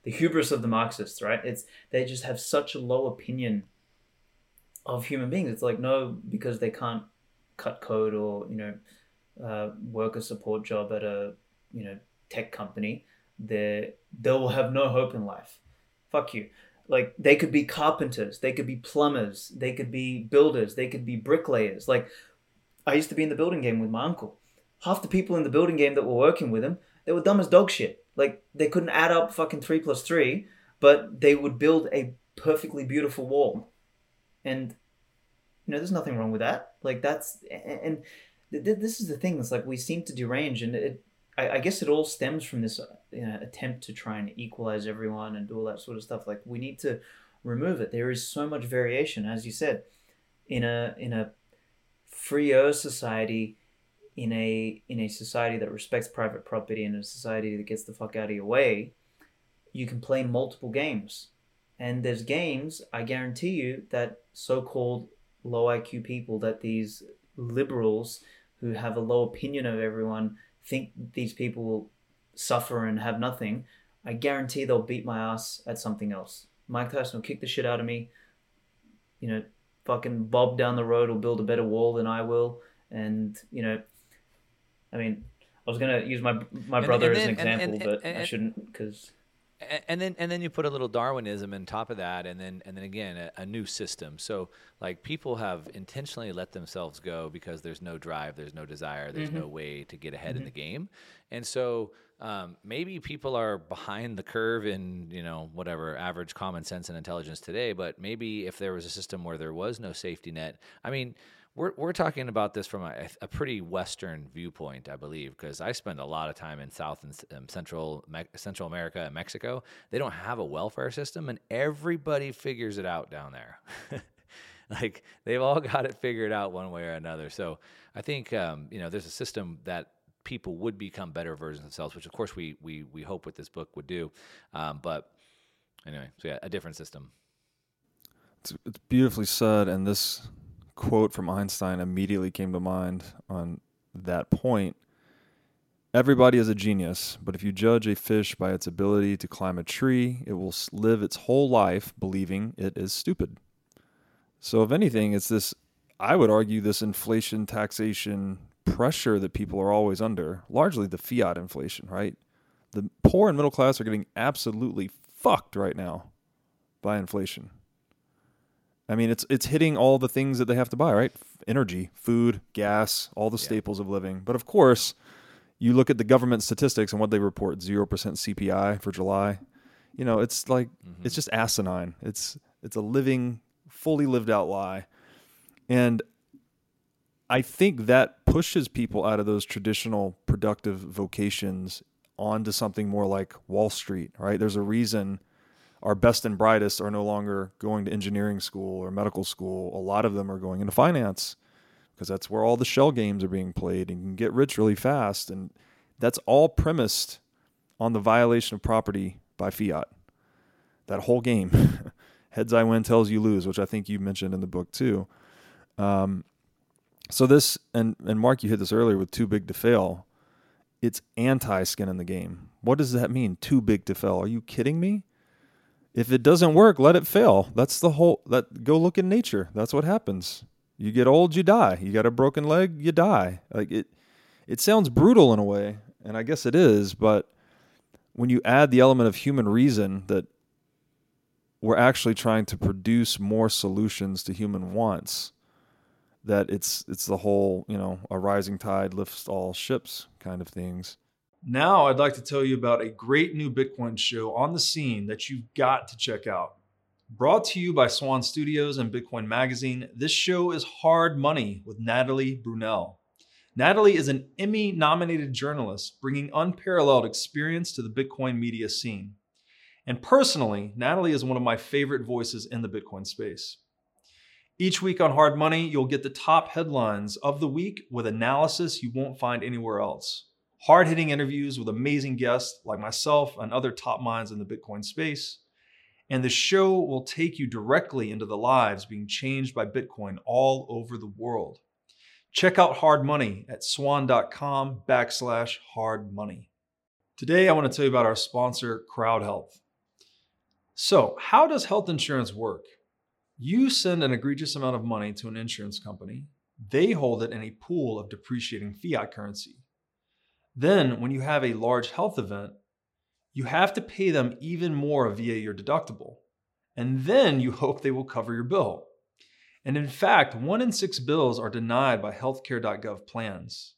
the hubris of the Marxists right? It's they just have such a low opinion of human beings. It's like no because they can't cut code or you know uh, work a support job at a you know tech company they they will have no hope in life. Fuck you like they could be carpenters they could be plumbers they could be builders they could be bricklayers. Like i used to be in the building game with my uncle. Half the people in the building game that were working with him they were dumb as dog shit. Like they couldn't add up fucking three plus three but they would build a perfectly beautiful wall. And you know there's nothing wrong with that. Like that's and th- th- this is the thing it's like we seem to derange and it I, I guess it all stems from this you know, attempt to try and equalize everyone and do all that sort of stuff like we need to remove it. There is so much variation as you said. In a in a freer society in a in a society that respects private property in a society that gets the fuck out of your way you can play multiple games. And there's games i guarantee you that so-called low IQ people that these liberals who have a low opinion of everyone think these people suffer and have nothing. I guarantee they'll beat my ass at something else. Mike Tyson will kick the shit out of me. You know, fucking Bob down the road will build a better wall than I will. And, you know, I mean, I was going to use my my And- brother and as an then- and- example, and- but and- I shouldn't because. And then and then you put a little darwinism on top of that and then and then again a, a new system so like people have intentionally let themselves go because there's no drive there's no desire there's mm-hmm. no way to get ahead in mm-hmm. the game and so um, maybe people are behind the curve in you know whatever average common sense and intelligence today but maybe if there was a system where there was no safety net i mean we're, we're talking about this from a, a pretty Western viewpoint, I believe, because I spend a lot of time in South and um, Central Me- Central America and Mexico. They don't have a welfare system, and everybody figures it out down there. [laughs] like they've all got it figured out one way or another. So I think um, you know there's a system that people would become better versions of themselves, which of course we we we hope what this book would do. Um, but anyway, so yeah, a different system. It's, it's beautifully said, and this quote from Einstein immediately came to mind on that point. Everybody is a genius, but if you judge a fish by its ability to climb a tree, it will live its whole life believing it is stupid. So, if anything, it's this, I would argue, this inflation taxation pressure that people are always under, largely the fiat inflation, right? The poor and middle class are getting absolutely fucked right now by inflation. I mean, it's it's hitting all the things that they have to buy, right? Energy, food, gas, all the Yeah. staples of living. But of course, you look at the government statistics and what they report, 0% CPI for July. You know, it's like mm-hmm. it's just asinine. It's it's a living fully lived out lie. And I think that pushes people out of those traditional productive vocations onto something more like Wall Street, right? There's a reason our best and brightest are no longer going to engineering school or medical school. A lot of them are going into finance because that's where all the shell games are being played and you can get rich really fast. And that's all premised on the violation of property by fiat. That whole game. [laughs] Heads I win, tails you lose, which I think you mentioned in the book too. Um, so this and and Mark, you hit this earlier with too big to fail. It's anti skin in the game. What does that mean? Too big to fail? Are you kidding me? If it doesn't work, let it fail. That's the whole that go look in nature. That's what happens. You get old, you die. You got a broken leg, you die. Like it it sounds brutal in a way, and I guess it is, but when you add the element of human reason that we're actually trying to produce more solutions to human wants, that it's it's the whole you know a rising tide lifts all ships kind of things. Now, I'd like to tell you about a great new Bitcoin show on the scene that you've got to check out. Brought to you by Swan Studios and Bitcoin Magazine, this show is Hard Money with Natalie Brunell. Natalie is an Emmy nominated journalist bringing unparalleled experience to the Bitcoin media scene. And personally, Natalie is one of my favorite voices in the Bitcoin space. Each week on Hard Money, you'll get the top headlines of the week with analysis you won't find anywhere else. Hard hitting interviews with amazing guests like myself and other top minds in the Bitcoin space. And the show will take you directly into the lives being changed by Bitcoin all over the world. Check out Hard Money at swan.com backslash hard money. Today, I want to tell you about our sponsor, Crowd Health. So, how does health insurance work? You send an egregious amount of money to an insurance company, they hold it in a pool of depreciating fiat currency. Then, when you have a large health event, you have to pay them even more via your deductible. And then you hope they will cover your bill. And in fact, one in six bills are denied by healthcare.gov plans.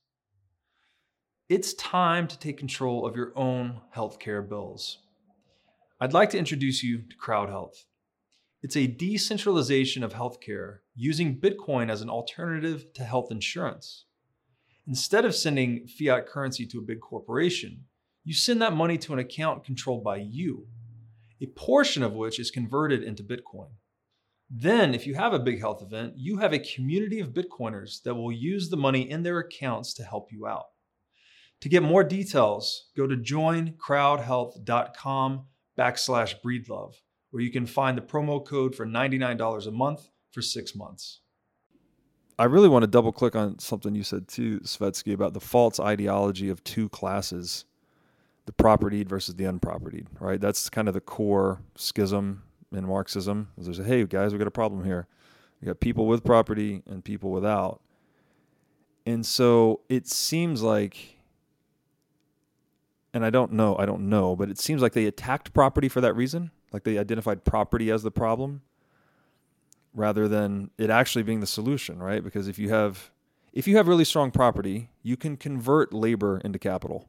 It's time to take control of your own healthcare bills. I'd like to introduce you to Crowd Health. It's a decentralization of healthcare using Bitcoin as an alternative to health insurance. Instead of sending fiat currency to a big corporation, you send that money to an account controlled by you, a portion of which is converted into Bitcoin. Then, if you have a big health event, you have a community of Bitcoiners that will use the money in their accounts to help you out. To get more details, go to joincrowdhealth.com backslash breedlove where you can find the promo code for $99 a month for six months. I really want to double click on something you said too, Svetski, about the false ideology of two classes the propertied versus the unpropertied, right? That's kind of the core schism in Marxism. There's a, hey, guys, we got a problem here. We got people with property and people without. And so it seems like, and I don't know, I don't know, but it seems like they attacked property for that reason like they identified property as the problem rather than it actually being the solution, right? Because if you have if you have really strong property, you can convert labor into capital.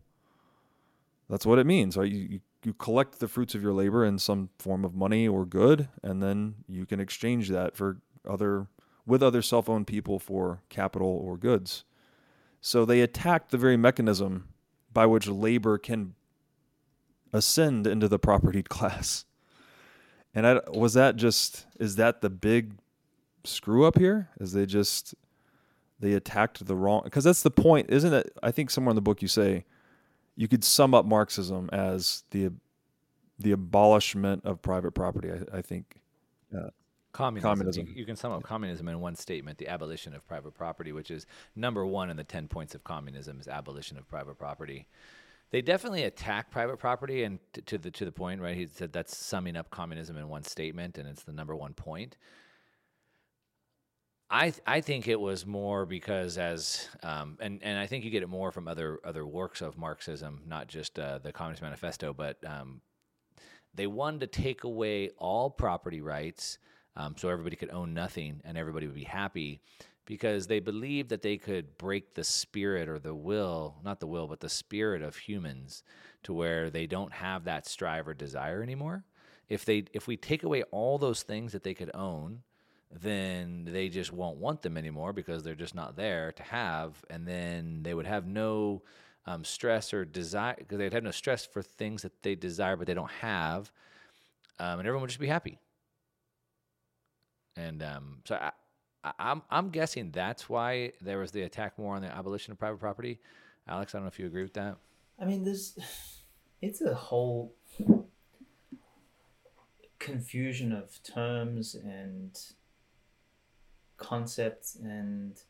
That's what it means. Right? You, you, collect the fruits of your labor in some form of money or good, and then you can exchange that for other with other self-owned people for capital or goods. So they attacked the very mechanism by which labor can ascend into the propertied [laughs] class. And I, was that just is that the big screw up here? Is they just they attacked the wrong because that's the point, isn't it? I think somewhere in the book you say you could sum up Marxism as the the abolishment of private property. I, I think. Uh, communism. communism. You, you, can sum up communism in one statement: the abolition of private property, which is number one in the ten points of communism, is abolition of private property they definitely attack private property, and t- to the to the point, right? He said that's summing up communism in one statement, and it's the number one point. I th- I think it was more because as um, and and I think you get it more from other other works of Marxism, not just uh, the Communist Manifesto, but um, they wanted to take away all property rights, um, so everybody could own nothing and everybody would be happy because they believed that they could break the spirit or the will, not the will, but the spirit of humans to where they don't have that strive or desire anymore. If they if we take away all those things that they could own, then they just won't want them anymore because they're just not there to have and then they would have no um, stress or desire because they'd have no stress for things that they desire but they don't have um, and everyone would just be happy and um, so I, I'm I'm guessing that's why there was the attack more on the abolition of private property. Alex, I don't know if you agree with that. I mean, there's [sighs] it's a whole confusion of terms and concepts and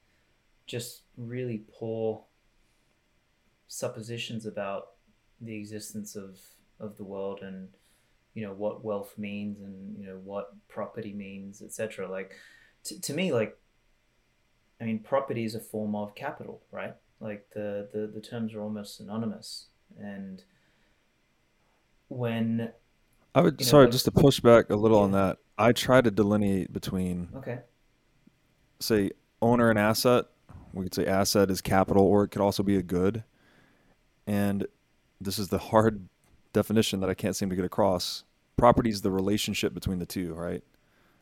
just really poor suppositions about the existence of of the world and you know what wealth means and you know what property means etc like to, to me, like, I mean, property is a form of capital, right? Like the, the, the terms are almost synonymous. And when I would know, sorry, like, just to push back a little yeah. on that. I try to delineate between okay, say owner and asset. We could say asset is capital, or it could also be a good. And this is the hard definition that I can't seem to get across. Property is the relationship between the two, right?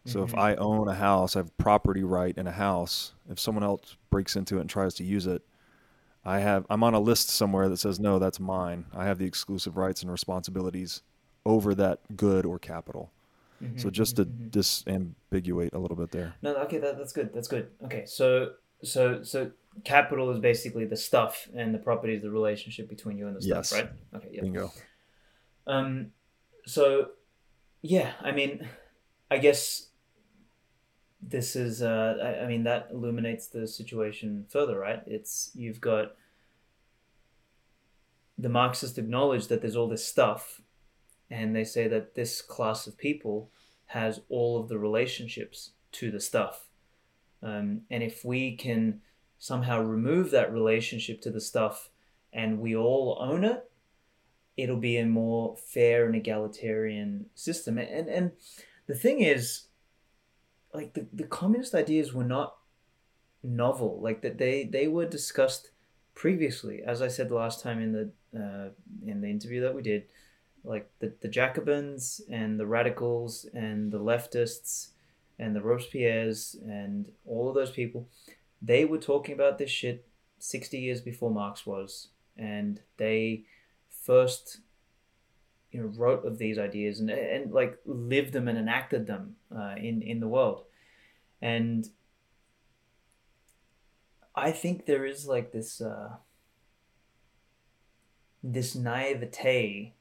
So if Mhm. I own a house, I have property right in a house. If someone else breaks into it and tries to use it, I have I'm on a list somewhere that says no, that's mine. I have the exclusive rights and responsibilities over that good or capital. So Mhm, just to mhm, mhm. disambiguate a little bit there. No, okay, that, that's good. That's good. Okay, so so so capital is basically the stuff, and the property is the relationship between you and the stuff, right? Okay, yeah. Bingo. Um, so yeah, I mean, I guess this is. Uh, I, I mean, that illuminates the situation further, right? It's you've got the Marxists acknowledge that there's all this stuff, and they say that this class of people has all of the relationships to the stuff. Um, and if we can somehow remove that relationship to the stuff and we all own it, it'll be a more fair and egalitarian system. And, and the thing is, like the, the communist ideas were not novel. Like that they they were discussed previously, as I said last time in the uh, in the interview that we did. Like the, the Jacobins and the radicals and the leftists and the Robespierres and all of those people, they were talking about this shit 60 years before Marx was. And they first you know wrote of these ideas and, and like lived them and enacted them uh, in in the world. And i think there is like this uh, this naivete.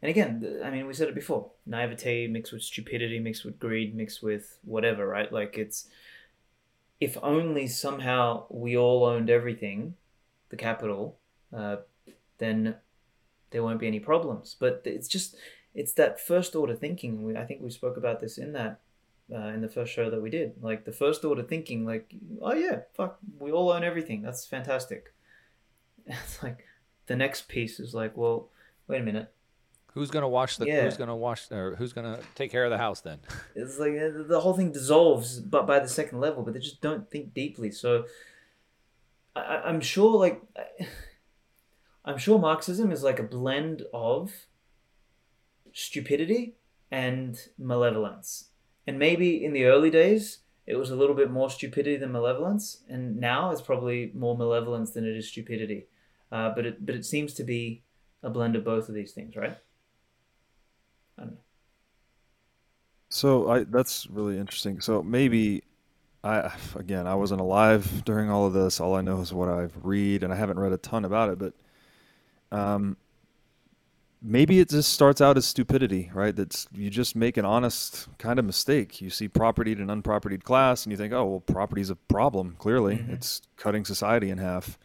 And again i mean we said it before naivete mixed with stupidity mixed with greed mixed with whatever right? Like it's if only somehow we all owned everything the capital uh, then there won't be any problems. But it's just it's that first order thinking. We, I think we spoke about this in that uh, in the first show that we did. Like the first order thinking, like oh yeah, fuck, we all own everything. That's fantastic. [laughs] It's like the next piece is like, well, wait a minute. Who's gonna wash the? Yeah. Who's gonna wash? Or who's gonna take care of the house then? [laughs] It's like uh, the whole thing dissolves, but by the second level. But they just don't think deeply. So I, I- I'm sure, like, I'm sure Marxism is like a blend of stupidity and malevolence. And maybe in the early days, it was a little bit more stupidity than malevolence, and now it's probably more malevolence than it is stupidity. Uh, but it but it seems to be a blend of both of these things, right? I don't know. So I that's really interesting. So maybe I again I wasn't alive during all of this. All I know is what I've read, and I haven't read a ton about it. But um, maybe it just starts out as stupidity, right? That's you just make an honest kind of mistake. You see propertied and unpropertied class, and you think, oh well, property's a problem. Clearly, Mhm. it's cutting society in half.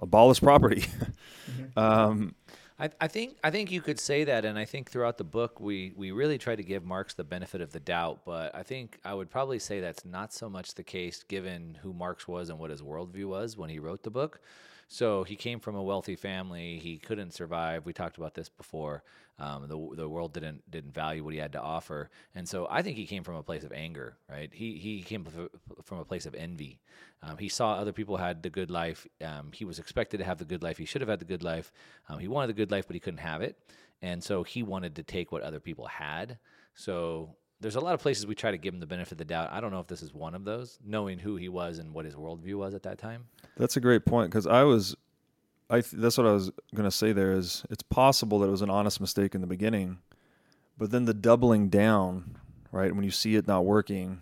Abolish property. [laughs] um, I, I think I think you could say that, and I think throughout the book we we really try to give Marx the benefit of the doubt. But I think I would probably say that's not so much the case, given who Marx was and what his worldview was when he wrote the book. So he came from a wealthy family. He couldn't survive. We talked about this before. Um, the the world didn't didn't value what he had to offer, and so I think he came from a place of anger. Right? He he came from a place of envy. Um, he saw other people had the good life. Um, he was expected to have the good life. He should have had the good life. Um, he wanted the good life, but he couldn't have it, and so he wanted to take what other people had. So there's a lot of places we try to give him the benefit of the doubt. I don't know if this is one of those, knowing who he was and what his worldview was at that time. That's a great point because I was, I th- that's what I was gonna say. There is, it's possible that it was an honest mistake in the beginning, but then the doubling down, right? When you see it not working,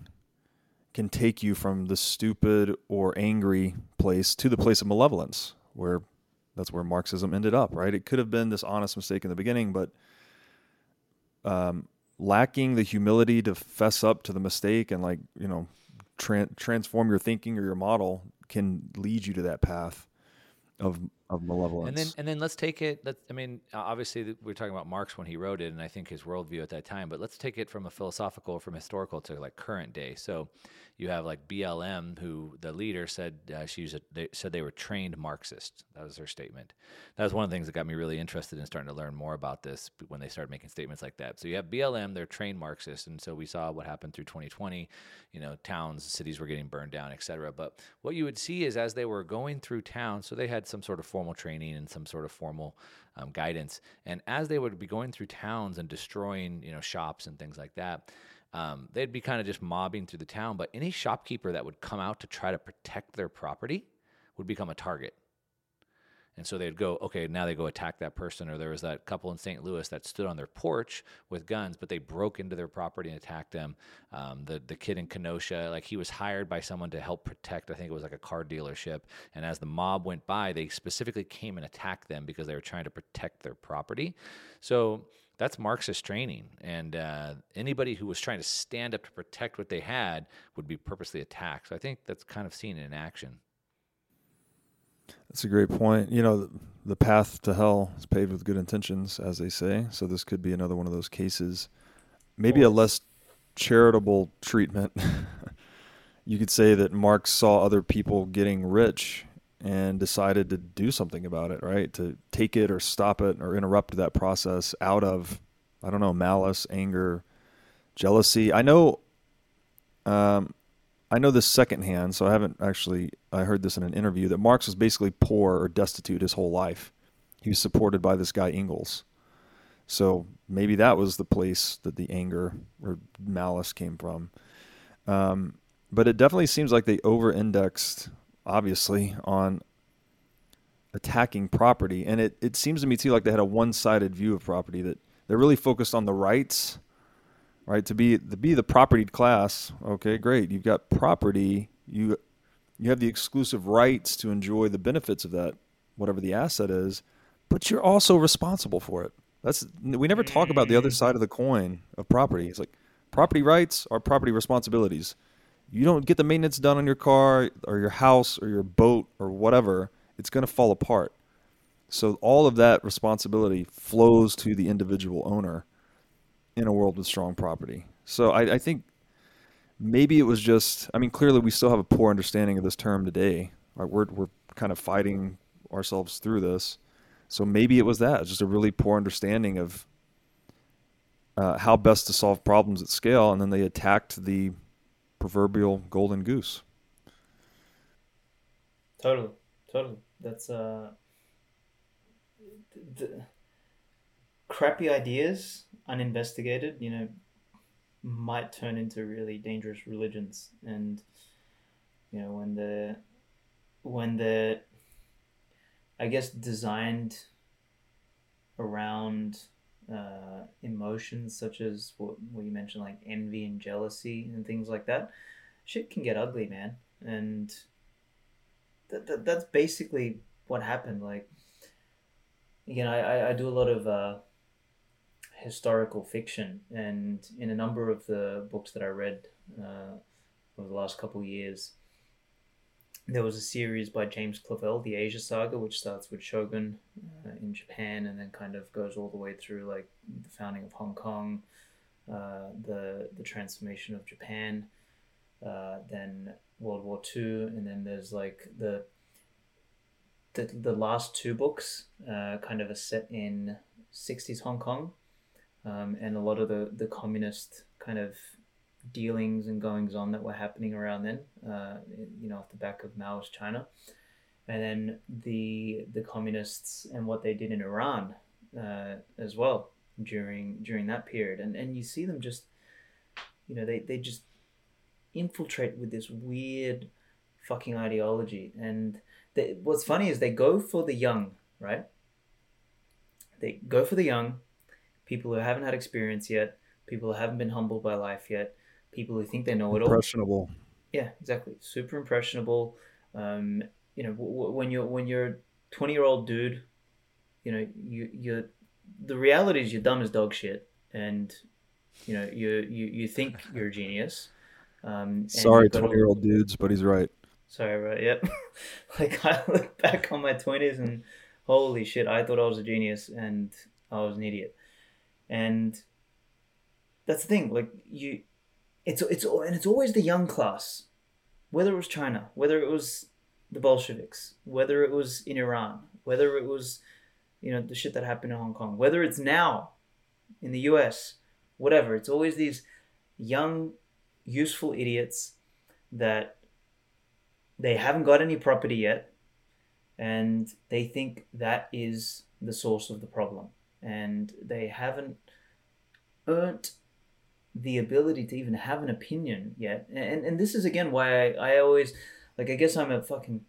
can take you from the stupid or angry place to the place of malevolence, where that's where Marxism ended up, right? It could have been this honest mistake in the beginning, but um, lacking the humility to fess up to the mistake and like you know tran transform your thinking or your model can lead you to that path of of malevolence. And then, and then let's take it. Let's, I mean, obviously, we're talking about Marx when he wrote it, and I think his worldview at that time. But let's take it from a philosophical, from historical to like current day. So, you have like BLM, who the leader said uh, she a, they said they were trained Marxists. That was her statement. That was one of the things that got me really interested in starting to learn more about this when they started making statements like that. So you have BLM, they're trained Marxists, and so we saw what happened through 2020. You know, towns, cities were getting burned down, et cetera. But what you would see is as they were going through town, so they had some sort of formal training and some sort of formal um, guidance, and as they would be going through towns and destroying, you know, shops and things like that um, they'd be kind of just mobbing through the town. But any shopkeeper that would come out to try to protect their property would become a target. And so they'd go, okay, now they go attack that person. Or there was that couple in St. Louis that stood on their porch with guns, but they broke into their property and attacked them. Um, the the kid in Kenosha, like he was hired by someone to help protect. I think it was like a car dealership. And as the mob went by, they specifically came and attacked them because they were trying to protect their property. So that's Marxist training. And uh, anybody who was trying to stand up to protect what they had would be purposely attacked. So I think that's kind of seen in action. That's a great point. You know, the path to hell is paved with good intentions, as they say. So this could be another one of those cases. Maybe a less charitable treatment. [laughs] you could say that Marx saw other people getting rich and decided to do something about it, right? To take it or stop it or interrupt that process out of, I don't know, malice, anger, jealousy. I know, um, I know this secondhand, so I haven't actually. I heard this in an interview that Marx was basically poor or destitute his whole life. He was supported by this guy Engels, so maybe that was the place that the anger or malice came from. Um, but it definitely seems like they over-indexed obviously, on attacking property. And it, it seems to me too like they had a one sided view of property that they're really focused on the rights, right? To be to be the propertied class, okay, great. You've got property, you you have the exclusive rights to enjoy the benefits of that, whatever the asset is, but you're also responsible for it. That's we never talk about the other mm. side of the coin of property. It's like property rights are property responsibilities you don't get the maintenance done on your car or your house or your boat or whatever, it's going to fall apart. So all of that responsibility flows to the individual owner in a world with strong property. So I, I think maybe it was just. I mean, clearly we still have a poor understanding of this term today. Right? We're we're kind of fighting ourselves through this. So maybe it was that, just a really poor understanding of uh, how best to solve problems at scale, and then they attacked the proverbial golden goose. Totally, totally. That's uh, the crappy ideas, uninvestigated. You know, might turn into really dangerous religions, and you know when the when the I guess designed around uh, emotions such as what, what you mentioned, like envy and jealousy and things like that, shit can get ugly, man. And th- th- that's basically what happened. Like, again, I, I do a lot of uh, historical fiction, and in a number of the books that I read uh, over the last couple of years, there was a series by James Clavell, the Asia Saga, which starts with Shogun uh, in Japan and then kind of goes all the way through like the founding of Hong Kong, uh, the the transformation of Japan, uh, then World War Two, and then there's like the the, the last two books uh, kind of are set in 60s Hong Kong, um, and a lot of the the communist kind of dealings and goings on that were happening around then, uh, you know, off the back of Mao's China, and then the the communists and what they did in Iran uh, as well during during that period, and and you see them just, you know, they they just infiltrate with this weird fucking ideology, and they, what's funny is they go for the young, right? They go for the young, people who haven't had experience yet, people who haven't been humbled by life yet, people who think they know it all. Impressionable. Yeah, exactly. Super impressionable. Um, you know, w- when you're when you're twenty year old dude, you know, you you the reality is you're dumb as dog shit, and you know you you you think you're a genius. Um, Sorry, twenty year old dudes, but he's right. Sorry, bro. Yep. [laughs] like I look back on my twenties and holy shit, I thought I was a genius and I was an idiot. And that's the thing. Like you, it's it's and it's always the young class, whether it was China, whether it was the Bolsheviks, whether it was in Iran, whether it was, you know, the shit that happened in Hong Kong, whether it's now in the U.S., whatever. It's always these young, useful idiots that they haven't got any property yet and they think that is the source of the problem and they haven't earned the ability to even have an opinion yet. And and this is again why I, I always like i guess i'm a fucking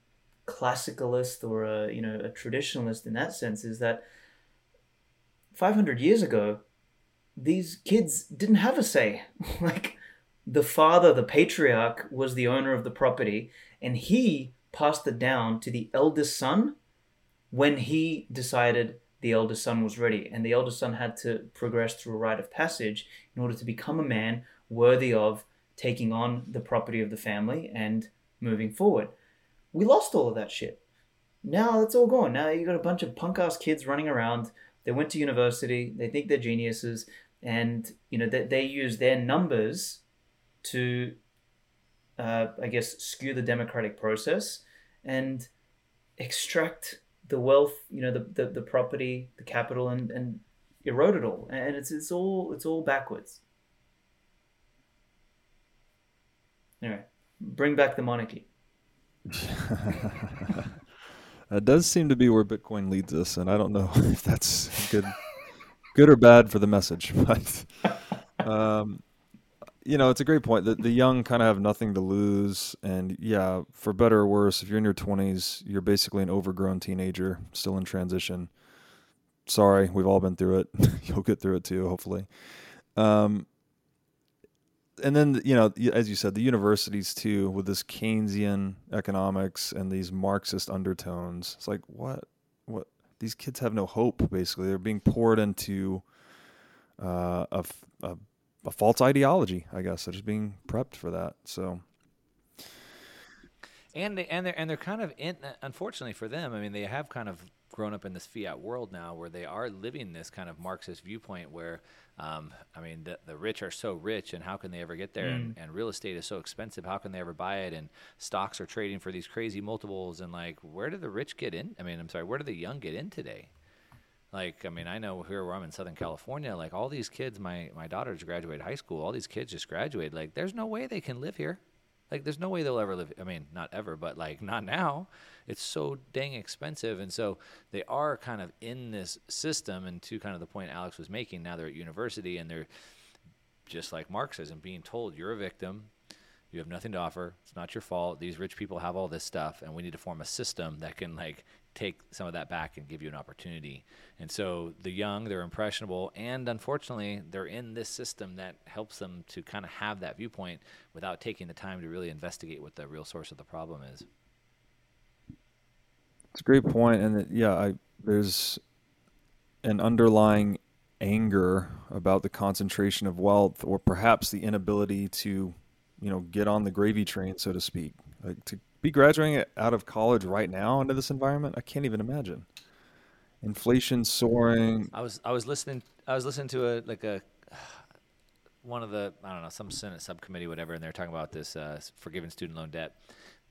classicalist or a you know a traditionalist in that sense is that 500 years ago these kids didn't have a say. [laughs] Like the father the patriarch was the owner of the property and he passed it down to the eldest son when he decided the eldest son was ready. And the eldest son had to progress through a rite of passage in order to become a man worthy of taking on the property of the family and moving forward. We lost all of that shit. Now it's all gone. Now you got a bunch of punk ass kids running around. They went to university. They think they're geniuses, and you know they, they use their numbers to, uh, I guess, skew the democratic process and extract the wealth, you know, the, the, the property, the capital, and, and erode it all. And it's it's all it's all backwards. Anyway, bring back the monarchy. [laughs] that does seem to be where Bitcoin leads us, and I don't know [laughs] if that's good, good or bad for the message. [laughs] But um, you know, it's a great point. The, the young kind of have nothing to lose. And yeah, for better or worse, if you're in your 20s, you're basically an overgrown teenager, still in transition. Sorry, we've all been through it. [laughs] You'll get through it too, hopefully. Um, and then, you know, as you said, the universities too, with this Keynesian economics and these Marxist undertones. It's like, what? What? These kids have no hope, basically. They're being poured into uh, a, a a false ideology, I guess. They're just being prepped for that. So, and they and they're and they're kind of in. Unfortunately for them, I mean, they have kind of grown up in this fiat world now, where they are living this kind of Marxist viewpoint, where um, I mean, the, the rich are so rich, and how can they ever get there? Mm. And, and real estate is so expensive. How can they ever buy it? And stocks are trading for these crazy multiples. And like, where do the rich get in? I mean, I'm sorry, where do the young get in today? Like, I mean, I know here where I'm in Southern California, like all these kids, my, my daughter's graduated high school, all these kids just graduated. Like, there's no way they can live here. Like, there's no way they'll ever live. I mean, not ever, but like, not now. It's so dang expensive. And so they are kind of in this system. And to kind of the point Alex was making, now they're at university and they're just like Marxism, being told you're a victim. You have nothing to offer. It's not your fault. These rich people have all this stuff, and we need to form a system that can like take some of that back and give you an opportunity. And so the young, they're impressionable, and unfortunately, they're in this system that helps them to kind of have that viewpoint without taking the time to really investigate what the real source of the problem is. It's a great point, and yeah, I, there's an underlying anger about the concentration of wealth, or perhaps the inability to, you know, get on the gravy train, so to speak, like to be graduating out of college right now into this environment, I can't even imagine. Inflation soaring. I was I was listening I was listening to a like a [sighs] one of the I don't know some Senate subcommittee whatever, and they're talking about this uh, forgiving student loan debt,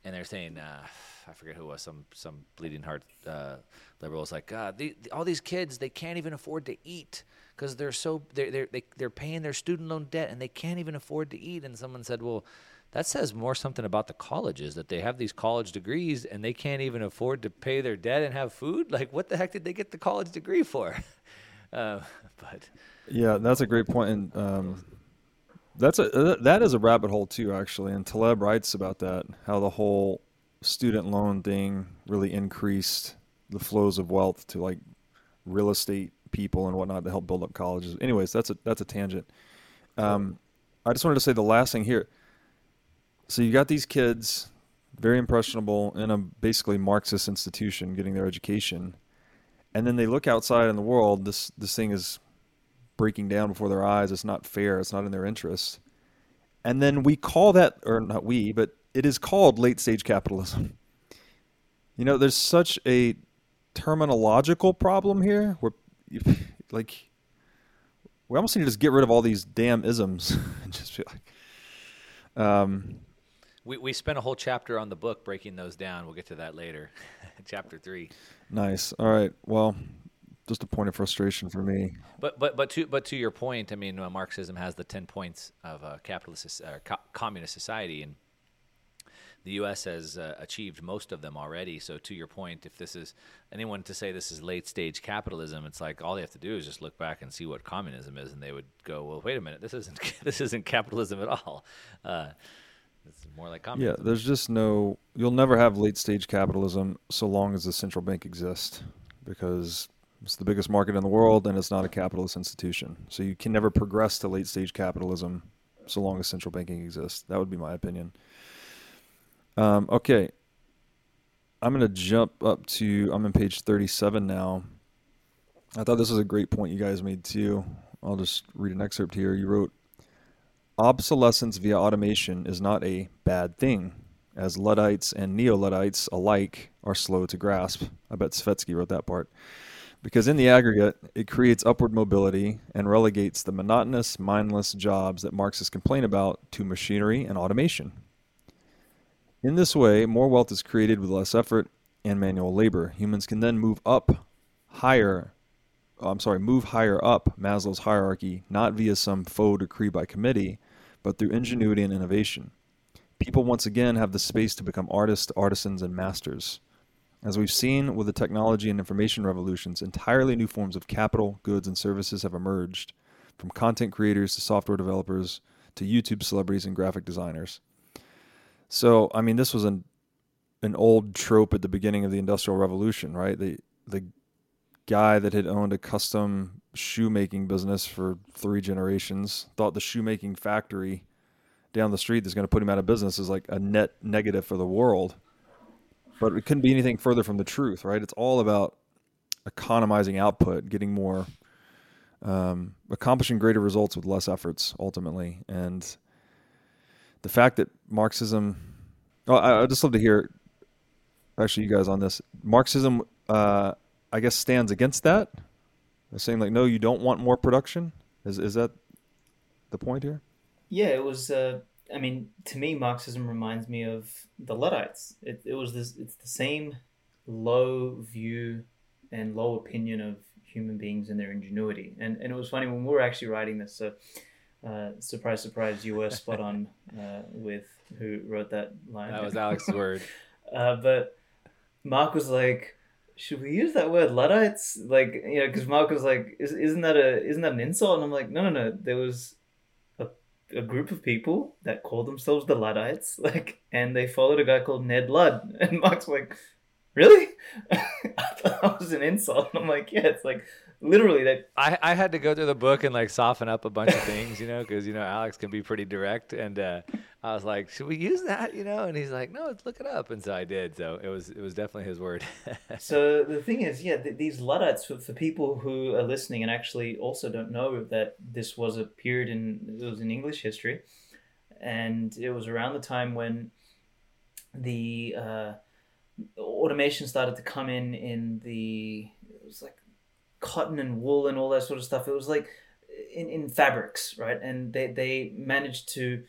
and they're saying uh, I forget who was some some bleeding heart uh, liberal was like God, the, all these kids they can't even afford to eat because they're so they're they're they, are they are paying their student loan debt and they can't even afford to eat, and someone said, well that says more something about the colleges that they have these college degrees and they can't even afford to pay their debt and have food. Like, what the heck did they get the college degree for? [laughs] Uh, but yeah, that's a great point, and um, that's a uh, that is a rabbit hole too, actually. And Taleb writes about that how the whole student loan thing really increased the flows of wealth to like real estate people and whatnot to help build up colleges. Anyways, that's a that's a tangent. Um, I just wanted to say the last thing here so you got these kids, very impressionable in a basically Marxist institution, getting their education, and then they look outside in the world. This this thing is breaking down before their eyes. It's not fair. It's not in their interest. And then we call that, or not we, but it is called late stage capitalism. You know, there's such a terminological problem here where, [laughs] like, we almost need to just get rid of all these damn isms [laughs] and just be like, um, we, we spent a whole chapter on the book breaking those down. We'll get to that later. [laughs] chapter three. Nice. All right. Well, just a point of frustration for me. But but but to but to your point, I mean, uh, Marxism has the ten points of a capitalist uh, co- communist society, and the U.S. has uh, achieved most of them already. So to your point, if this is anyone to say this is late stage capitalism, it's like all they have to do is just look back and see what communism is, and they would go, well, wait a minute, this isn't [laughs] this isn't capitalism at all. Uh, it's more like communism. Yeah, there's just no. You'll never have late stage capitalism so long as the central bank exists, because it's the biggest market in the world and it's not a capitalist institution. So you can never progress to late stage capitalism so long as central banking exists. That would be my opinion. Um, okay. I'm going to jump up to, I'm in page 37 now. I thought this was a great point you guys made too. I'll just read an excerpt here. You wrote, Obsolescence via automation is not a bad thing, as Luddites and Neo Luddites alike are slow to grasp. I bet Svetski wrote that part. Because in the aggregate, it creates upward mobility and relegates the monotonous, mindless jobs that Marxists complain about to machinery and automation. In this way, more wealth is created with less effort and manual labor. Humans can then move up higher Oh, I'm sorry, move higher up Maslow's hierarchy, not via some faux decree by committee, but through ingenuity and innovation. People once again have the space to become artists, artisans, and masters. As we've seen with the technology and information revolutions, entirely new forms of capital, goods, and services have emerged, from content creators to software developers to YouTube celebrities and graphic designers. So, I mean, this was an an old trope at the beginning of the Industrial Revolution, right? The the guy that had owned a custom shoemaking business for three generations thought the shoemaking factory down the street that's going to put him out of business is like a net negative for the world. But it couldn't be anything further from the truth, right? It's all about economizing output, getting more, um, accomplishing greater results with less efforts ultimately. And the fact that Marxism, oh, I, I just love to hear actually you guys on this. Marxism, uh, I guess, stands against that. They're saying like, no, you don't want more production. Is is that the point here? Yeah, it was. Uh, I mean, to me, Marxism reminds me of the Luddites. It, it was this. It's the same low view and low opinion of human beings and their ingenuity. And and it was funny when we were actually writing this. So, uh, surprise, surprise, you were spot on uh, with who wrote that line. That was [laughs] Alex's word. Uh, but Mark was like, should we use that word Luddites? Like, you know, because Mark was like, Is, isn't that a isn't that an insult? And I'm like, no, no, no. There was a, a group of people that called themselves the Luddites, [laughs] like, and they followed a guy called Ned Ludd. [laughs] And Mark's like, really? [laughs] I thought that was an insult. And I'm like, yeah, it's like literally that I, I had to go through the book and like soften up a bunch of things you know because you know alex can be pretty direct. And uh, i was like should we use that? You know? And he's like no let's look it up. And so i did. So it was it was definitely his word. [laughs] So the thing is yeah th- these luddites for, for people who are listening and actually also don't know that this was a period in it was in english history. And it was around the time when the uh, automation started to come in in the it was like cotton and wool and all that sort of stuff. It was like in, in fabrics, right? And they, they managed to,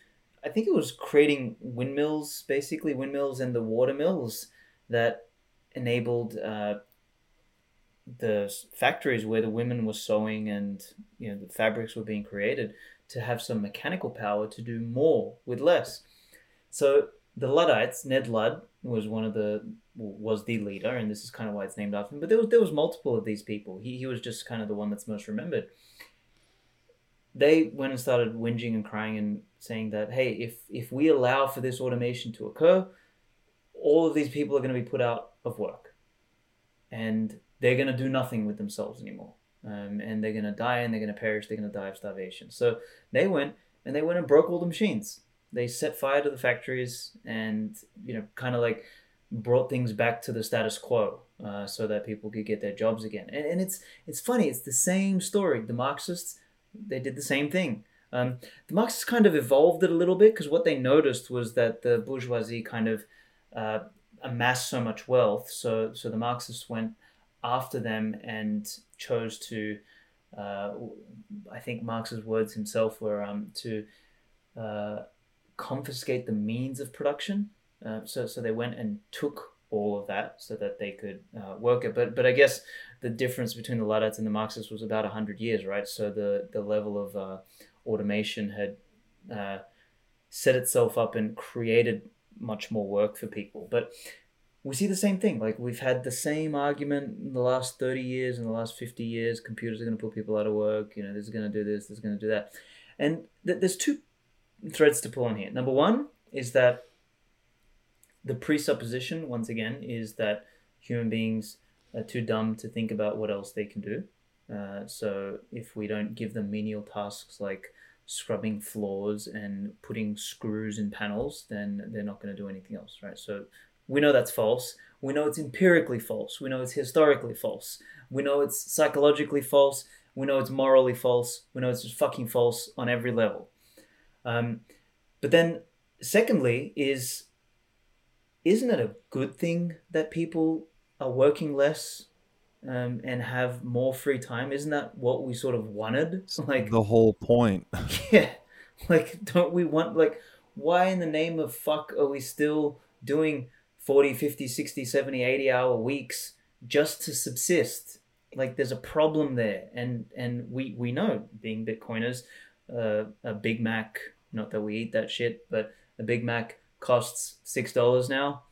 I think it was creating windmills, basically windmills and the water mills that enabled uh, the factories where the women were sewing and you know the fabrics were being created to have some mechanical power to do more with less. So the Luddites, Ned Ludd was one of the was the leader, and this is kind of why it's named after him. But there was there was multiple of these people. He he was just kind of the one that's most remembered. They went and started whinging and crying and saying that hey, if if we allow for this automation to occur, all of these people are going to be put out of work, and they're going to do nothing with themselves anymore, um, and they're going to die and they're going to perish. They're going to die of starvation. So they went and they went and broke all the machines they set fire to the factories and you know kind of like brought things back to the status quo uh, so that people could get their jobs again and, and it's it's funny it's the same story the marxists they did the same thing Um, the Marxists kind of evolved it a little bit because what they noticed was that the bourgeoisie kind of uh, amassed so much wealth. So, so the Marxists went after them and chose to, uh, I think Marx's words himself were um, to uh, confiscate the means of production. Uh, so, so they went and took all of that so that they could uh, work it. But, but I guess the difference between the Luddites and the Marxists was about hundred years, right? So the the level of uh, automation had uh, set itself up and created much more work for people. But we see the same thing. Like we've had the same argument in the last 30 years, in the last 50 years. Computers are going to put people out of work. You know, this is going to do this, this is going to do that. And th- there's two threads to pull on here. Number one is that the presupposition, once again, is that human beings are too dumb to think about what else they can do. Uh, so if we don't give them menial tasks like scrubbing floors and putting screws in panels, then they're not going to do anything else, right? So we know that's false. We know it's empirically false. We know it's historically false. We know it's psychologically false. We know it's morally false. We know it's just fucking false on every level. Um, but then, secondly, is isn't it a good thing that people are working less um, and have more free time? Isn't that what we sort of wanted? [laughs] Like the whole point. [laughs] yeah, like don't we want like why in the name of fuck are we still doing 40, 50, 60, 70, 80 hour weeks just to subsist? Like there's a problem there, and and we we know being Bitcoiners, uh, a Big Mac. Not that we eat that shit, but a Big Mac costs six dollars now.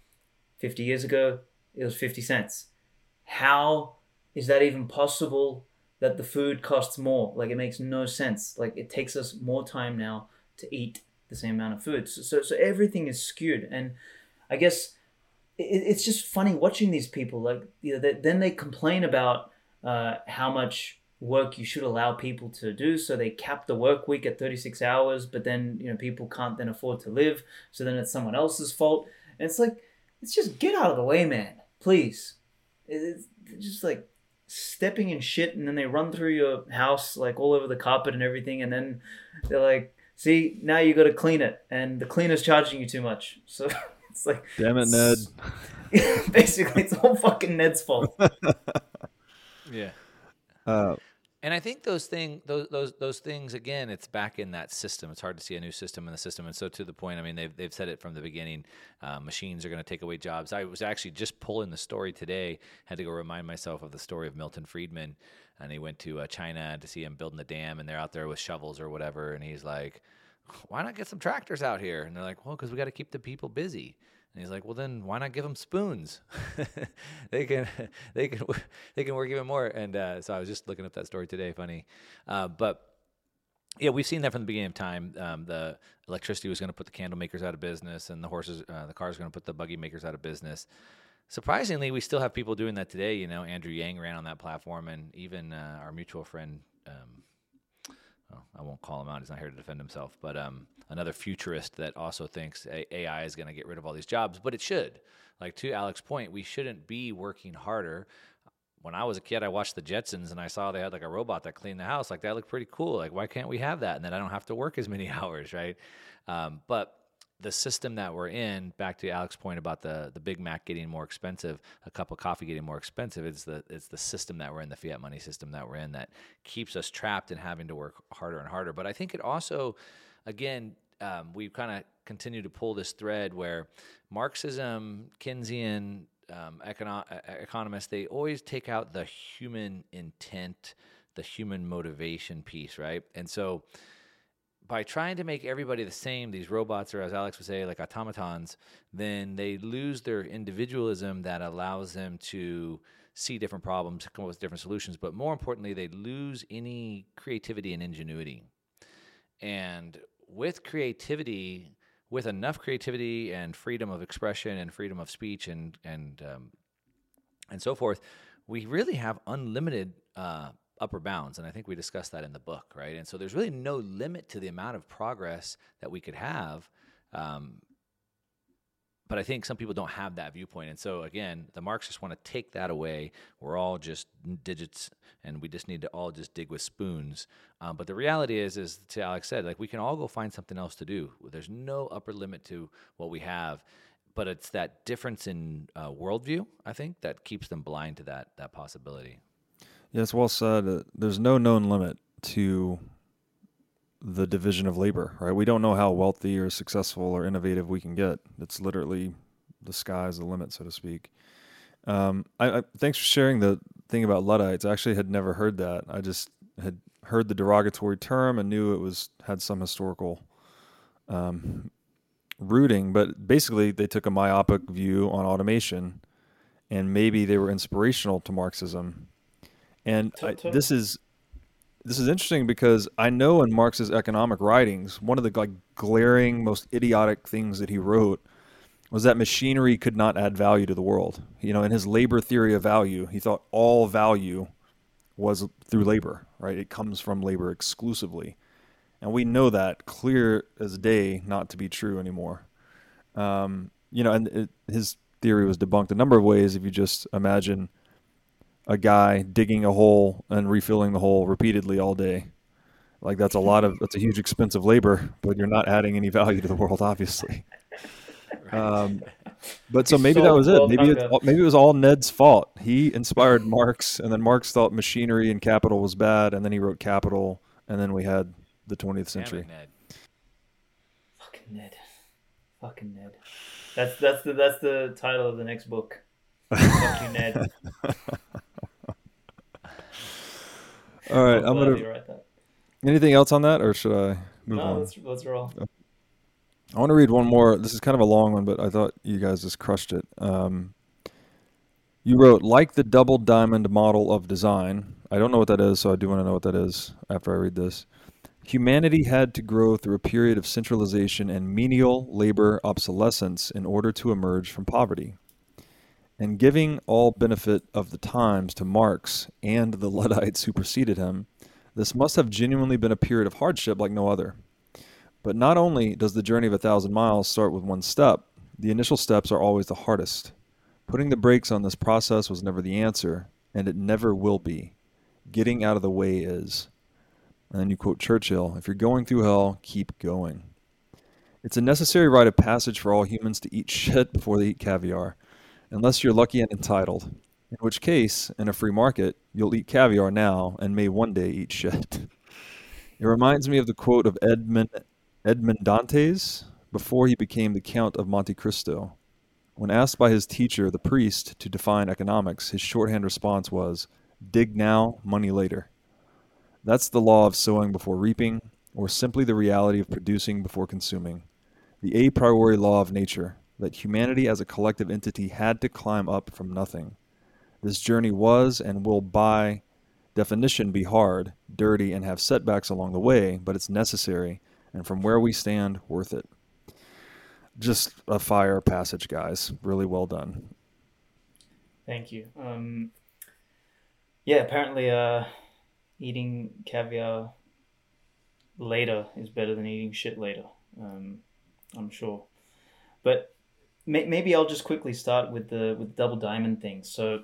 Fifty years ago, it was fifty cents. How is that even possible? That the food costs more? Like it makes no sense. Like it takes us more time now to eat the same amount of food. So so, so everything is skewed, and I guess it, it's just funny watching these people. Like you know, they, then they complain about uh, how much work you should allow people to do. So they cap the work week at 36 hours but then you know people can't then afford to live. So then it's someone else's fault. And it's like it's just get out of the way man. Please. It's just like stepping in shit and then they run through your house like all over the carpet and everything and then they're like see now you got to clean it. And the cleaner's charging you too much. So [laughs] it's like damn it ned. [laughs] basically it's all fucking ned's fault. [laughs] Yeah uh, and I think those thing those those those things again, it's back in that system. It's hard to see a new system in the system, and so to the point. I mean, they've they've said it from the beginning. Uh, machines are going to take away jobs. I was actually just pulling the story today. Had to go remind myself of the story of Milton Friedman, and he went to uh, China to see him building the dam, and they're out there with shovels or whatever, and he's like, "Why not get some tractors out here?" And they're like, "Well, because we got to keep the people busy." And he's like, "Well, then why not give them spoons? [laughs] they can, [laughs] they can, [laughs] they can work even more." And uh, so I was just looking up that story today. Funny, uh, but yeah, we've seen that from the beginning of time. Um, the electricity was going to put the candle makers out of business, and the horses, uh, the cars, going to put the buggy makers out of business. Surprisingly, we still have people doing that today. You know, Andrew Yang ran on that platform, and even uh, our mutual friend. Um, well, I won't call him out. He's not here to defend himself, but um, another futurist that also thinks AI is going to get rid of all these jobs, but it should. Like to Alex's point, we shouldn't be working harder. When I was a kid, I watched the Jetsons and I saw they had like a robot that cleaned the house. Like that looked pretty cool. Like why can't we have that? And then I don't have to work as many [laughs] hours, right? Um, but the system that we're in, back to Alex's point about the the Big Mac getting more expensive, a cup of coffee getting more expensive, it's the it's the system that we're in, the fiat money system that we're in that keeps us trapped and having to work harder and harder. But I think it also, again, um, we've kind of continue to pull this thread where Marxism, Keynesian um, econo- economists, they always take out the human intent, the human motivation piece, right? And so by trying to make everybody the same, these robots, or as Alex would say, like automatons, then they lose their individualism that allows them to see different problems, come up with different solutions. But more importantly, they lose any creativity and ingenuity. And with creativity, with enough creativity and freedom of expression and freedom of speech and and um, and so forth, we really have unlimited uh, upper bounds. And I think we discussed that in the book, right? And so there's really no limit to the amount of progress that we could have. Um, but I think some people don't have that viewpoint. And so again, the Marxists want to take that away. We're all just digits and we just need to all just dig with spoons. Um, but the reality is, is to Alex said, like we can all go find something else to do. There's no upper limit to what we have, but it's that difference in uh, worldview, I think, that keeps them blind to that that possibility. Yes, well said. There's no known limit to the division of labor, right? We don't know how wealthy or successful or innovative we can get. It's literally the sky's the limit, so to speak. Um, I, I, thanks for sharing the thing about Luddites. I actually had never heard that. I just had heard the derogatory term and knew it was had some historical um, rooting. But basically, they took a myopic view on automation, and maybe they were inspirational to Marxism. And I, this is this is interesting because I know in Marx's economic writings, one of the like glaring, most idiotic things that he wrote was that machinery could not add value to the world. You know, in his labor theory of value, he thought all value was through labor, right? It comes from labor exclusively. And we know that clear as day not to be true anymore. Um, you know, and it, his theory was debunked a number of ways if you just imagine – a guy digging a hole and refilling the hole repeatedly all day. Like that's a lot of that's a huge expensive labor, but you're not adding any value to the world, obviously. [laughs] Um, but so maybe so that was it. Maybe it, maybe it was all Ned's fault. He inspired Marx, and then Marx thought machinery and capital was bad, and then he wrote Capital, and then we had the 20th century. It, Ned. Fucking Ned, fucking Ned. That's that's the that's the title of the next book. [laughs] Fuck you, Ned. [laughs] All right, I'm gonna. Rewrite that. Anything else on that, or should I move no, on? Let's, let's roll. I want to read one more. This is kind of a long one, but I thought you guys just crushed it. Um, you wrote, like the double diamond model of design. I don't know what that is, so I do want to know what that is after I read this. Humanity had to grow through a period of centralization and menial labor obsolescence in order to emerge from poverty and giving all benefit of the times to Marx and the [laughs] Luddites who preceded him, this must have genuinely been a period of hardship like no other. But not only does the journey of a thousand miles start with one step, the initial steps are always the hardest. Putting the brakes on this process was never the answer, and it never will be. Getting out of the way is. And then you quote Churchill If you're going through hell, keep going. It's a necessary rite of passage for all humans to eat shit before they eat caviar unless you're lucky and entitled, in which case, in a free market, you'll eat caviar now and may one day eat shit. [laughs] It reminds me of the quote of Edmond, Dantes before he became the Count of Monte Cristo. When asked by his teacher, the priest, to define economics, his shorthand response was, Dig now, money later. That's the law of sowing before reaping, or simply the reality of producing before consuming. The a priori law of nature, that humanity as a collective entity had to climb up from nothing. This journey was and will, by definition, be hard, dirty, and have setbacks along the way, but it's necessary, and from where we stand, worth it. Just a fire passage, guys. Really well done. Thank you. Um, yeah, apparently, uh, eating caviar later is better than eating shit later. Um, I'm sure. But maybe I'll just quickly start with the with the double diamond thing. So,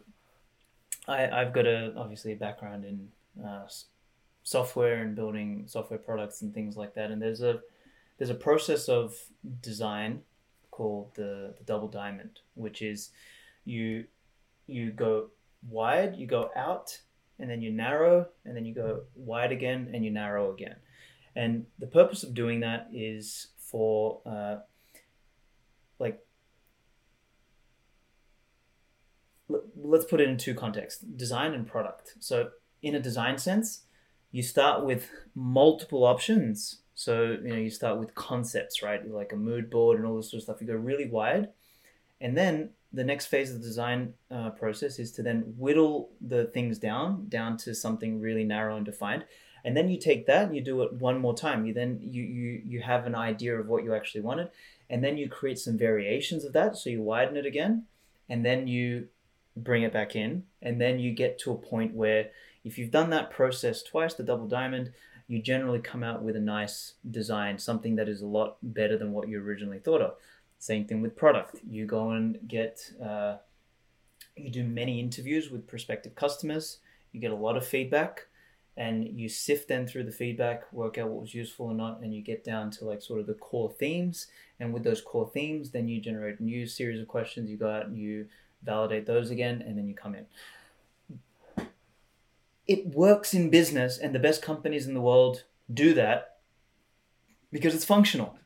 I I've got a obviously a background in uh, software and building software products and things like that. And there's a there's a process of design called the, the double diamond, which is you you go wide, you go out, and then you narrow, and then you go wide again, and you narrow again. And the purpose of doing that is for uh, like let's put it in two contexts design and product. So, in a design sense, you start with multiple options. So, you know, you start with concepts, right? Like a mood board and all this sort of stuff. You go really wide. And then the next phase of the design uh, process is to then whittle the things down, down to something really narrow and defined. And then you take that and you do it one more time. You then you you you have an idea of what you actually wanted, and then you create some variations of that. So you widen it again, and then you bring it back in, and then you get to a point where if you've done that process twice, the double diamond, you generally come out with a nice design, something that is a lot better than what you originally thought of. Same thing with product. You go and get, uh, you do many interviews with prospective customers. You get a lot of feedback, and you sift then through the feedback, work out what was useful or not, and you get down to like sort of the core themes. And with those core themes, then you generate a new series of questions. You go out and you validate those again, and then you come in. It works in business and the best companies in the world do that because it's functional.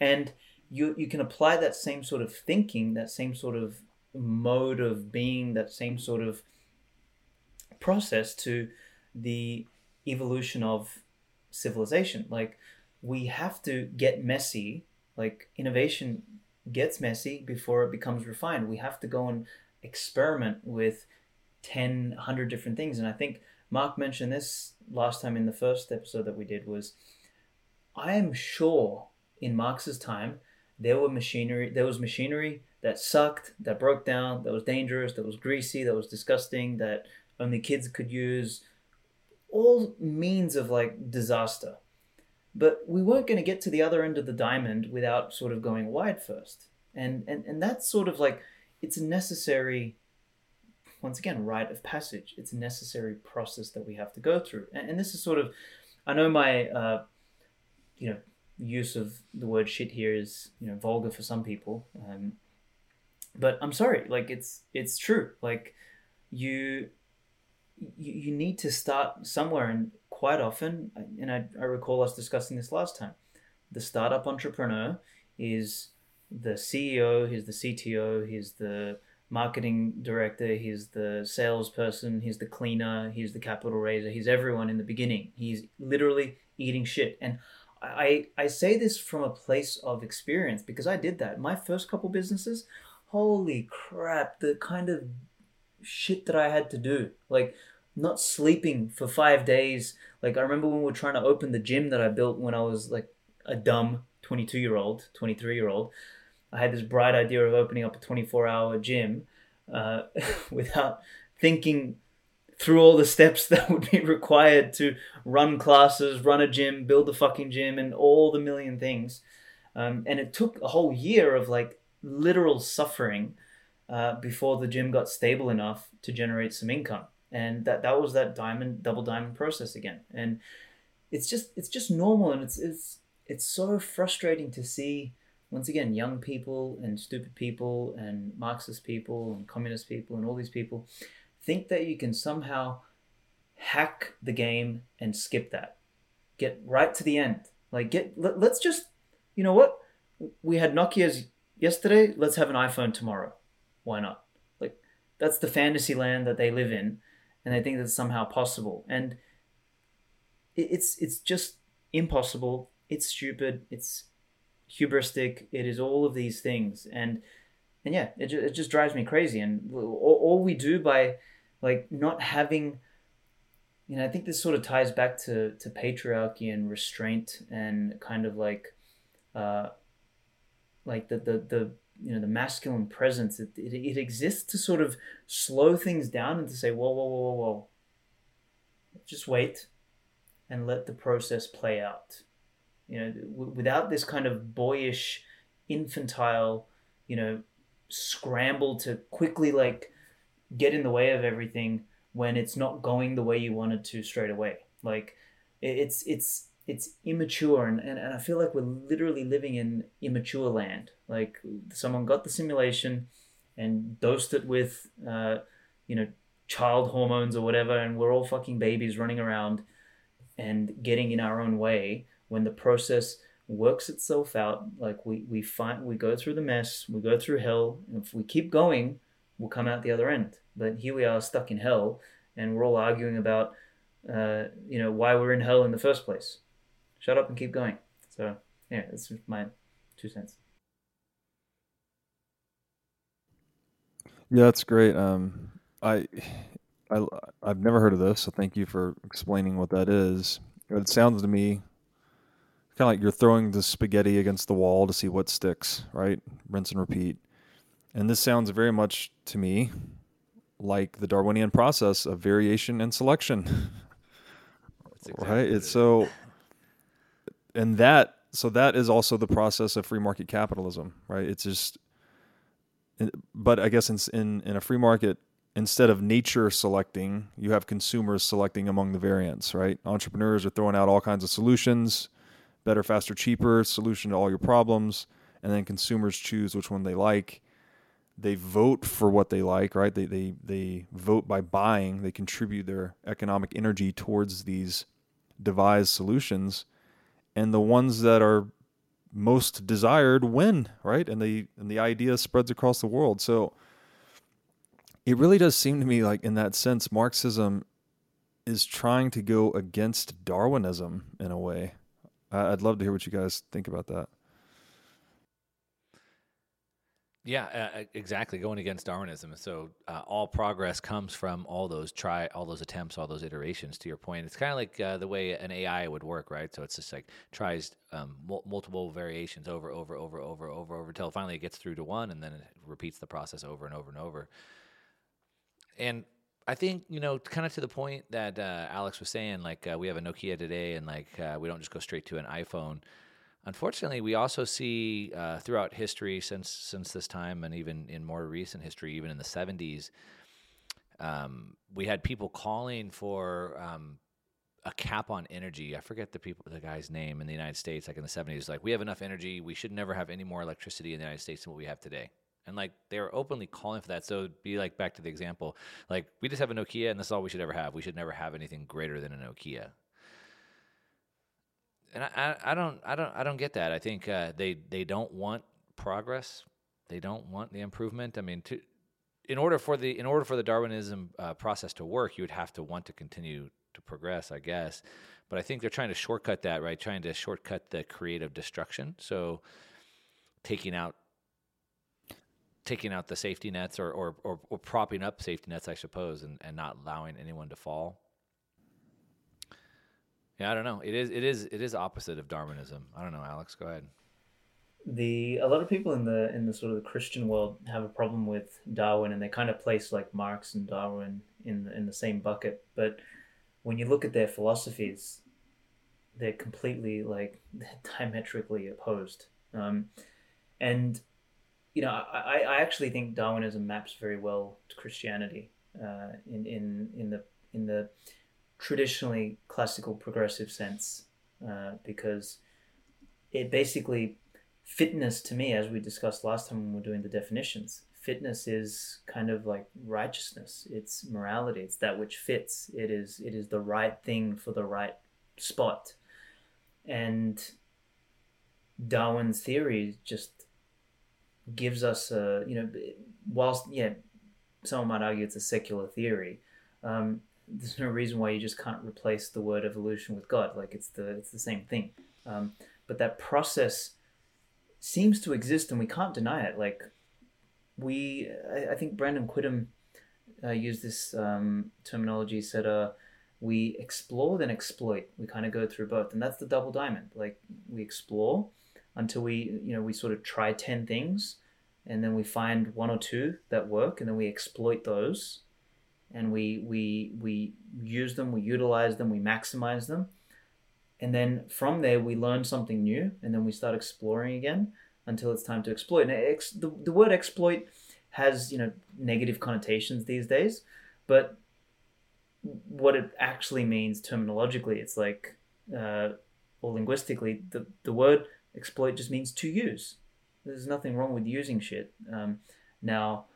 And you you can apply that same sort of thinking that same sort of mode of being that same sort of process to the evolution of civilization. Like we have to get messy like innovation gets messy before it becomes refined. We have to go and experiment with 10 100 different things. And i think Mark mentioned this last time in the first episode that we did was I am sure in Marx's time there were machinery there was machinery that sucked, that broke down, that was dangerous, that was greasy, that was disgusting, that only kids could use, all means of like disaster. But we weren't going to get to the other end of the diamond without sort of going wide first. And and, and that's sort of like it's a necessary once again, rite of passage. It's a necessary process that we have to go through. And, and this is sort of, I know my, uh, you know, use of the word shit here is, you know, vulgar for some people. Um, but I'm sorry, like it's, it's true. Like you, you, you need to start somewhere and quite often, and I, I recall us discussing this last time, the startup entrepreneur is the CEO, he's the CTO, he's the marketing director, he's the salesperson, he's the cleaner, he's the capital raiser, he's everyone in the beginning. He's literally eating shit. And I, I say this from a place of experience because I did that. My first couple businesses, holy crap, the kind of shit that I had to do. Like, not sleeping for five days. Like, I remember when we were trying to open the gym that I built when I was like a dumb 22 year old, 23 year old. I had this bright idea of opening up a 24 hour gym uh, [laughs] without thinking through all the steps [laughs] that would be required to run classes, run a gym, build a fucking gym, and all the million things. Um, and it took a whole year of like literal suffering uh, before the gym got stable enough to generate some income. And that, that was that diamond, double diamond process again. And it's just, it's just normal. And it's, it's, it's so frustrating to see once again, young people and stupid people and Marxist people and communist people and all these people think that you can somehow hack the game and skip that. Get right to the end. Like get let, let's just you know what? We had Nokia's yesterday, let's have an iPhone tomorrow. Why not? Like that's the fantasy land that they live in and they think that's somehow possible. And it's it's just impossible. It's stupid. It's hubristic. It is all of these things, and and yeah, it, it just drives me crazy. And all, all we do by like not having, you know, I think this sort of ties back to to patriarchy and restraint and kind of like, uh, like the the the you know the masculine presence. It, it, it exists to sort of slow things down and to say, whoa, whoa, whoa, whoa. Just wait and let the process play out you know, w- without this kind of boyish, infantile, you know, scramble to quickly like get in the way of everything when it's not going the way you wanted to straight away. Like it's it's it's immature and, and, and I feel like we're literally living in immature land. Like someone got the simulation and dosed it with uh, you know, child hormones or whatever, and we're all fucking babies running around and getting in our own way when the process works itself out, like we, we find we go through the mess, we go through hell, and if we keep going, we'll come out the other end. But here we are stuck in hell, and we're all arguing about, uh, you know, why we're in hell in the first place. Shut up and keep going. So yeah, that's my two cents. Yeah, that's great. Um, I, I, I've never heard of this, so thank you for explaining what that is. It sounds to me kind of like you're throwing the spaghetti against the wall to see what sticks, right? Rinse and repeat. And this sounds very much to me like the Darwinian process of variation and selection. [laughs] Exactly right? It's so and that so that is also the process of free market capitalism, right? It's just, but I guess in in, in a free market, instead of nature selecting, you have consumers selecting among the variants, right? Entrepreneurs are throwing out all kinds of solutions, better, faster, cheaper solution to all your problems, and then consumers choose which one they like. They vote for what they like, right? They they they vote by buying. They contribute their economic energy towards these devised solutions, and the ones that are most desired win, right? And the and the idea spreads across the world. So it really does seem to me like in that sense Marxism is trying to go against Darwinism in a way. I'd love to hear what you guys think about that. Yeah, uh, uh, exactly. Going against Darwinism. So uh, all progress comes from all those try, all those attempts, all those iterations. To your point, it's kind of like uh, the way an AI would work, right? So it's just like tries um, mul- multiple variations over, over, over, over, over, over, until finally it gets through to one, and then it repeats the process over and over and over. And I think you know, kind of to the point that uh, Alex was saying, like uh, we have a Nokia today, and like we don't just go straight to an iPhone Unfortunately, we also see uh, throughout history since since this time, and even in more recent history, even in the '70s, um, we had people calling for um, a cap on energy. I forget the people, the guy's name in the United States, like in the '70s. Like we have enough energy, we should never have any more electricity in the United States than what we have today. And like they were openly calling for that. So be like back to the example, like we just have a Nokia, and this is all we should ever have. We should never have anything greater than a Nokia and I, I don't I don't I don't get that. I think uh, they they don't want progress. They don't want the improvement. I mean, to in order for the in order for the Darwinism uh, process to work, you would have to want to continue to progress, I guess. But I think they're trying to shortcut that, right? Trying to shortcut the creative destruction. So taking out taking out the safety nets or, or, or, or propping up safety nets, I suppose, and, and not allowing anyone to fall. Yeah, I don't know. It is it is it is opposite of Darwinism. I don't know, Alex. Go ahead. The a lot of people in the in the sort of the Christian world have a problem with Darwin, and they kind of place like Marx and Darwin in the, in the same bucket. But when you look at their philosophies, they're completely like [laughs] diametrically opposed. Um, and you know, I, I actually think Darwinism maps very well to Christianity uh, in in in the in the traditionally classical progressive sense uh, because it basically fitness to me as we discussed last time when we are doing the definitions fitness is kind of like righteousness. It's morality. It's that which fits. It is it is the right thing for the right spot. And darwin's theory just gives us a you know whilst yeah someone might argue it's a secular theory um, there's no reason why you just can't replace the word evolution with God. Like it's the it's the same thing. Um, but that process seems to exist, and we can't deny it. Like we, I, I think Brandon Quittem uh, used this um, terminology. Said, uh, "We explore then exploit. We kind of go through both, and that's the double diamond. Like we explore until we, you know, we sort of try ten things." And then we find one or two that work, and then we exploit those and we we we use them, we utilize them, we maximize them, and then from there we learn something new, and then we start exploring again until it's time to exploit. And ex- the the word exploit has you know negative connotations these days, but what it actually means terminologically, it's like uh, or linguistically, the the word exploit just means to use. There's nothing wrong with using shit. Um, now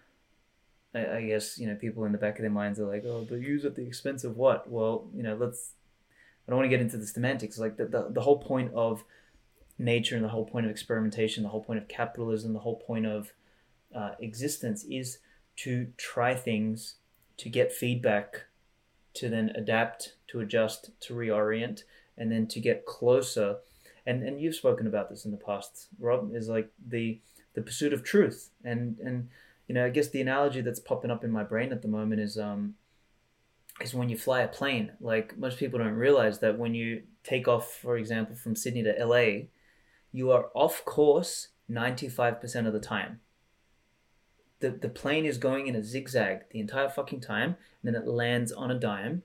I, I guess you know people in the back of their minds are like, oh, but use at the expense of what? Well, you know, let's. I don't want to get into the semantics. Like the, the, the whole point of nature and the whole point of experimentation, the whole point of capitalism, the whole point of uh, existence is to try things, to get feedback, to then adapt, to adjust, to reorient, and then to get closer. And and you've spoken about this in the past, Rob. Is like the the pursuit of truth and and you know, I guess the analogy that's popping up in my brain at the moment is um, is when you fly a plane. Like most people don't realize that when you take off, for example, from Sydney to LA, you are off course 95% of the time. The, the plane is going in a zigzag the entire fucking time, and then it lands on a dime,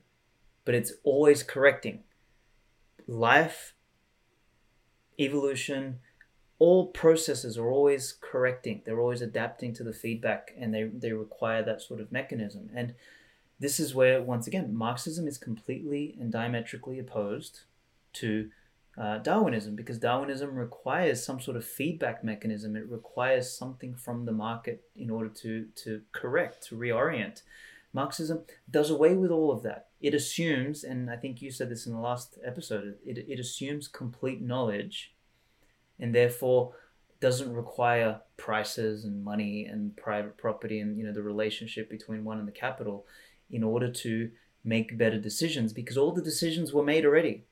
but it's always correcting. Life evolution, all processes are always correcting. They're always adapting to the feedback, and they they require that sort of mechanism. And this is where once again Marxism is completely and diametrically opposed to uh, Darwinism because Darwinism requires some sort of feedback mechanism. It requires something from the market in order to to correct, to reorient. Marxism does away with all of that. It assumes, and I think you said this in the last episode, it, it assumes complete knowledge and therefore doesn't require prices and money and private property and you know the relationship between one and the capital in order to make better decisions because all the decisions were made already.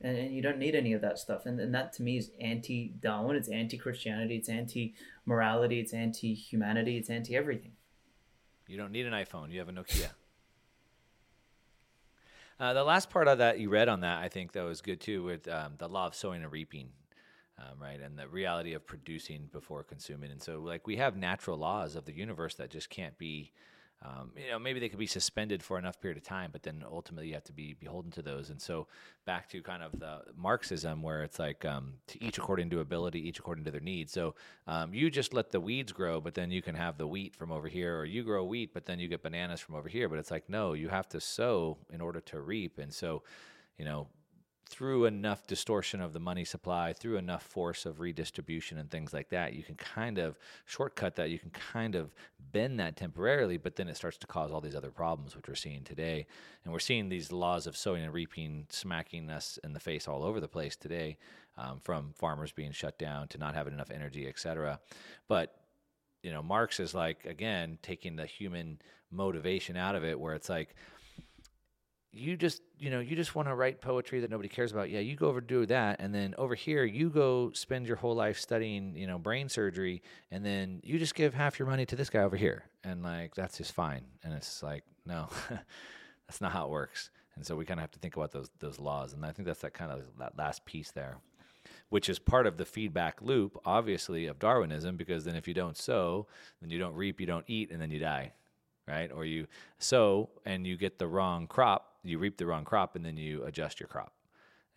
And, and you don't need any of that stuff. And, and that to me is anti-darwin it's anti-christianity it's anti-morality it's anti-humanity it's anti-everything. You don't need an iphone you have a nokia. [laughs] Uh, the last part of that you read on that i think though was good too with um, the law of sowing and reaping um, right? And the reality of producing before consuming. And so, like, we have natural laws of the universe that just can't be, um, you know, maybe they could be suspended for enough period of time, but then ultimately you have to be beholden to those. And so, back to kind of the Marxism, where it's like um, to each according to ability, each according to their needs. So, um, you just let the weeds grow, but then you can have the wheat from over here, or you grow wheat, but then you get bananas from over here. But it's like, no, you have to sow in order to reap. And so, you know, through enough distortion of the money supply, through enough force of redistribution and things like that, you can kind of shortcut that. You can kind of bend that temporarily, but then it starts to cause all these other problems, which we're seeing today. And we're seeing these laws of sowing and reaping smacking us in the face all over the place today, um, from farmers being shut down to not having enough energy, et cetera. But you know, Marx is like again taking the human motivation out of it, where it's like you just you know you just want to write poetry that nobody cares about. Yeah you go over do that and then over here you go spend your whole life studying you know brain surgery and then you just give half your money to this guy over here. And like that's just fine. And it's like no [laughs] that's not how it works. And so we kind of have to think about those those laws. And i think that's that kind of that last piece there which is part of the feedback loop obviously of darwinism because then if you don't sow then you don't reap you don't eat and then you die right? Or you sow and you get the wrong crop you reap the wrong crop and then you adjust your crop.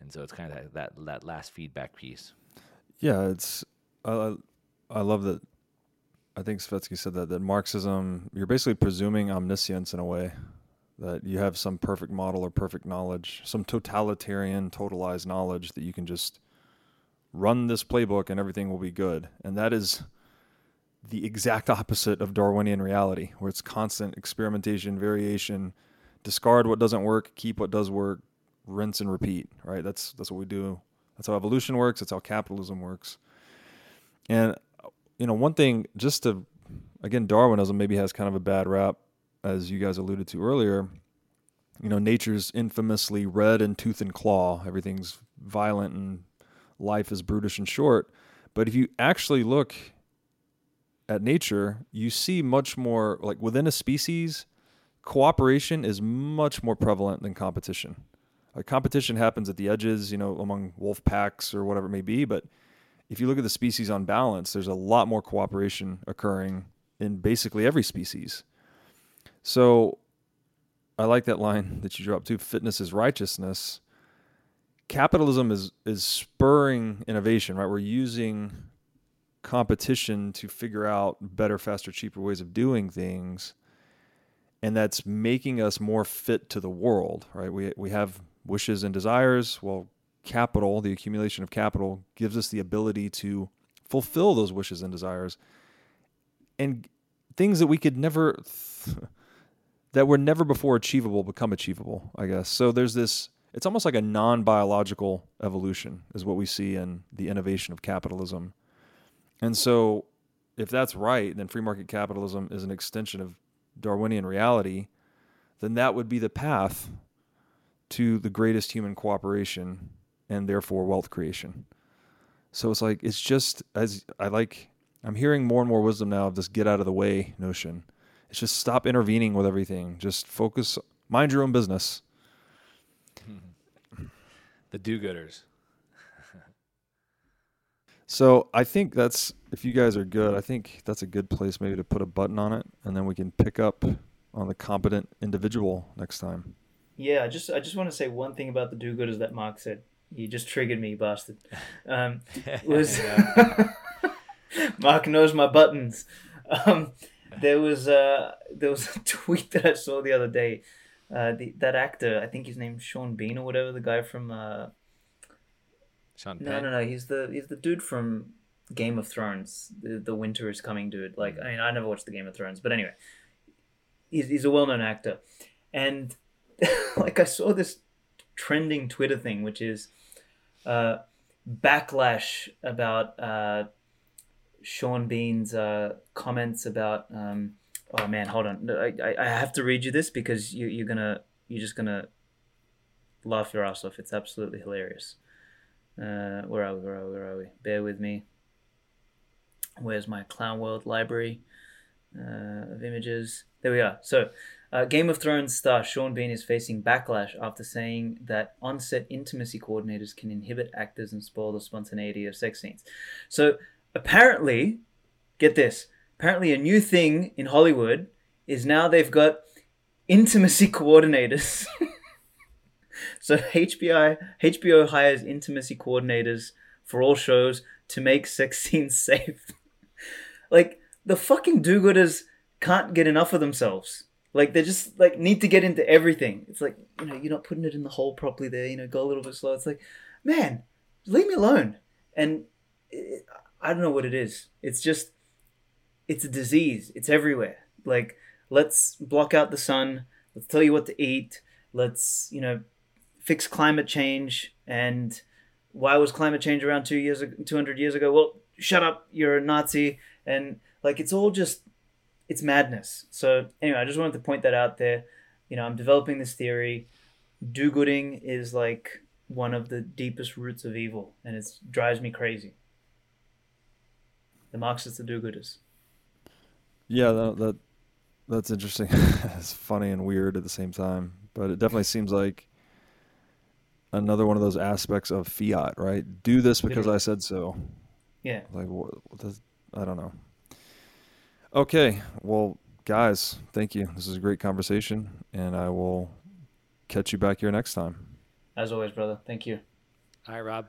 And so it's kind of that that last feedback piece. Yeah, it's I I love that. I think Svetski said that that Marxism you're basically presuming omniscience in a way that you have some perfect model or perfect knowledge, some totalitarian, totalized knowledge that you can just run this playbook and everything will be good. And that is the exact opposite of Darwinian reality, where it's constant experimentation, variation, discard what doesn't work, keep what does work, rinse and repeat, right? That's that's what we do. That's how evolution works, that's how capitalism works. And you know, one thing just to again Darwinism maybe has kind of a bad rap as you guys alluded to earlier. You know, nature's infamously red and tooth and claw. Everything's violent and life is brutish and short. But if you actually look at nature, you see much more like within a species, cooperation is much more prevalent than competition. Like competition happens at the edges, you know, among wolf packs or whatever it may be. But if you look at the species on balance, there's a lot more cooperation occurring in basically every species. So I like that line that you dropped too. Fitness is righteousness. Capitalism is is spurring innovation, right? We're using competition to figure out better, faster, cheaper ways of doing things and that's making us more fit to the world, right? We, we have wishes and desires. Well, capital, the accumulation of capital, gives us the ability to fulfill those wishes and desires and things that we could never, [laughs] that were never before achievable, become achievable, I guess. So there's this, it's almost like a non biological evolution, is what we see in the innovation of capitalism. And so if that's right, then free market capitalism is an extension of Darwinian reality, then that would be the path to the greatest human cooperation and therefore wealth creation. So it's like it's just as I like I'm hearing more and more wisdom now of this get out of the way notion. It's just stop intervening with everything. Just focus mind your own business. [laughs] the do-gooders. So I think that's if you guys are good, I think that's a good place maybe to put a button on it, and then we can pick up on the competent individual next time. Yeah, I just I just want to say one thing about the do-gooders that Mark said. You just triggered me, bastard. Um, [laughs] was [laughs] Mark knows my buttons. Um, there was uh, there was a [laughs] tweet that I saw the other day. Uh, the, that actor, I think his name's Sean Bean or whatever, the guy from uh, Sean no, Penn? no, no. He's the he's the dude from Game of Thrones. The the Winter is Coming dude. Like, I mean, I never watched the Game of Thrones, but anyway, he's he's a well known actor, and [laughs] like I saw this trending Twitter thing, which is uh, backlash about uh, Sean Bean's uh, comments about. Um, oh man, hold on. I, I I have to read you this because you you're gonna you're just gonna laugh your ass off. It's absolutely hilarious. Uh, where are we? Where are we? Where are we? Bear with me. Where's my Clown World library uh, of images? There we are. So, uh, Game of Thrones star Sean Bean is facing backlash after saying that on-set intimacy coordinators can inhibit actors and spoil the spontaneity of sex scenes. So, apparently, get this. Apparently, a new thing in Hollywood is now they've got intimacy [laughs] coordinators. So HBO HBO hires intimacy coordinators for all shows to make sex [laughs] scenes safe. like the fucking do-gooders can't get enough of themselves. Like they just like need to get into everything. It's like you know you're not putting it in the hole properly there. You know, go a little bit slow. It's like, man, leave me alone. And it, I don't know what it is. It's just it's a disease. It's everywhere. Like let's block out the sun. Let's tell you what to eat. Let's you know fix climate change and why was climate change around two years 200 years ago? Well shut up you're a nazi and like it's all just it's madness. So anyway i just wanted to point that out there. You know i'm developing this theory. Do-gooding is like one of the deepest roots of evil and it drives me crazy. The marxists the do-gooders. Yeah, that, that that's interesting. [laughs] it's funny and weird at the same time, but it definitely seems like another one of those aspects of fiat, right? Do this because I said so. yeah Like what, what does, I don't know. Okay, well, guys, thank you. This is a great conversation, and I will catch you back here next time. as always brother thank you All right, Rob.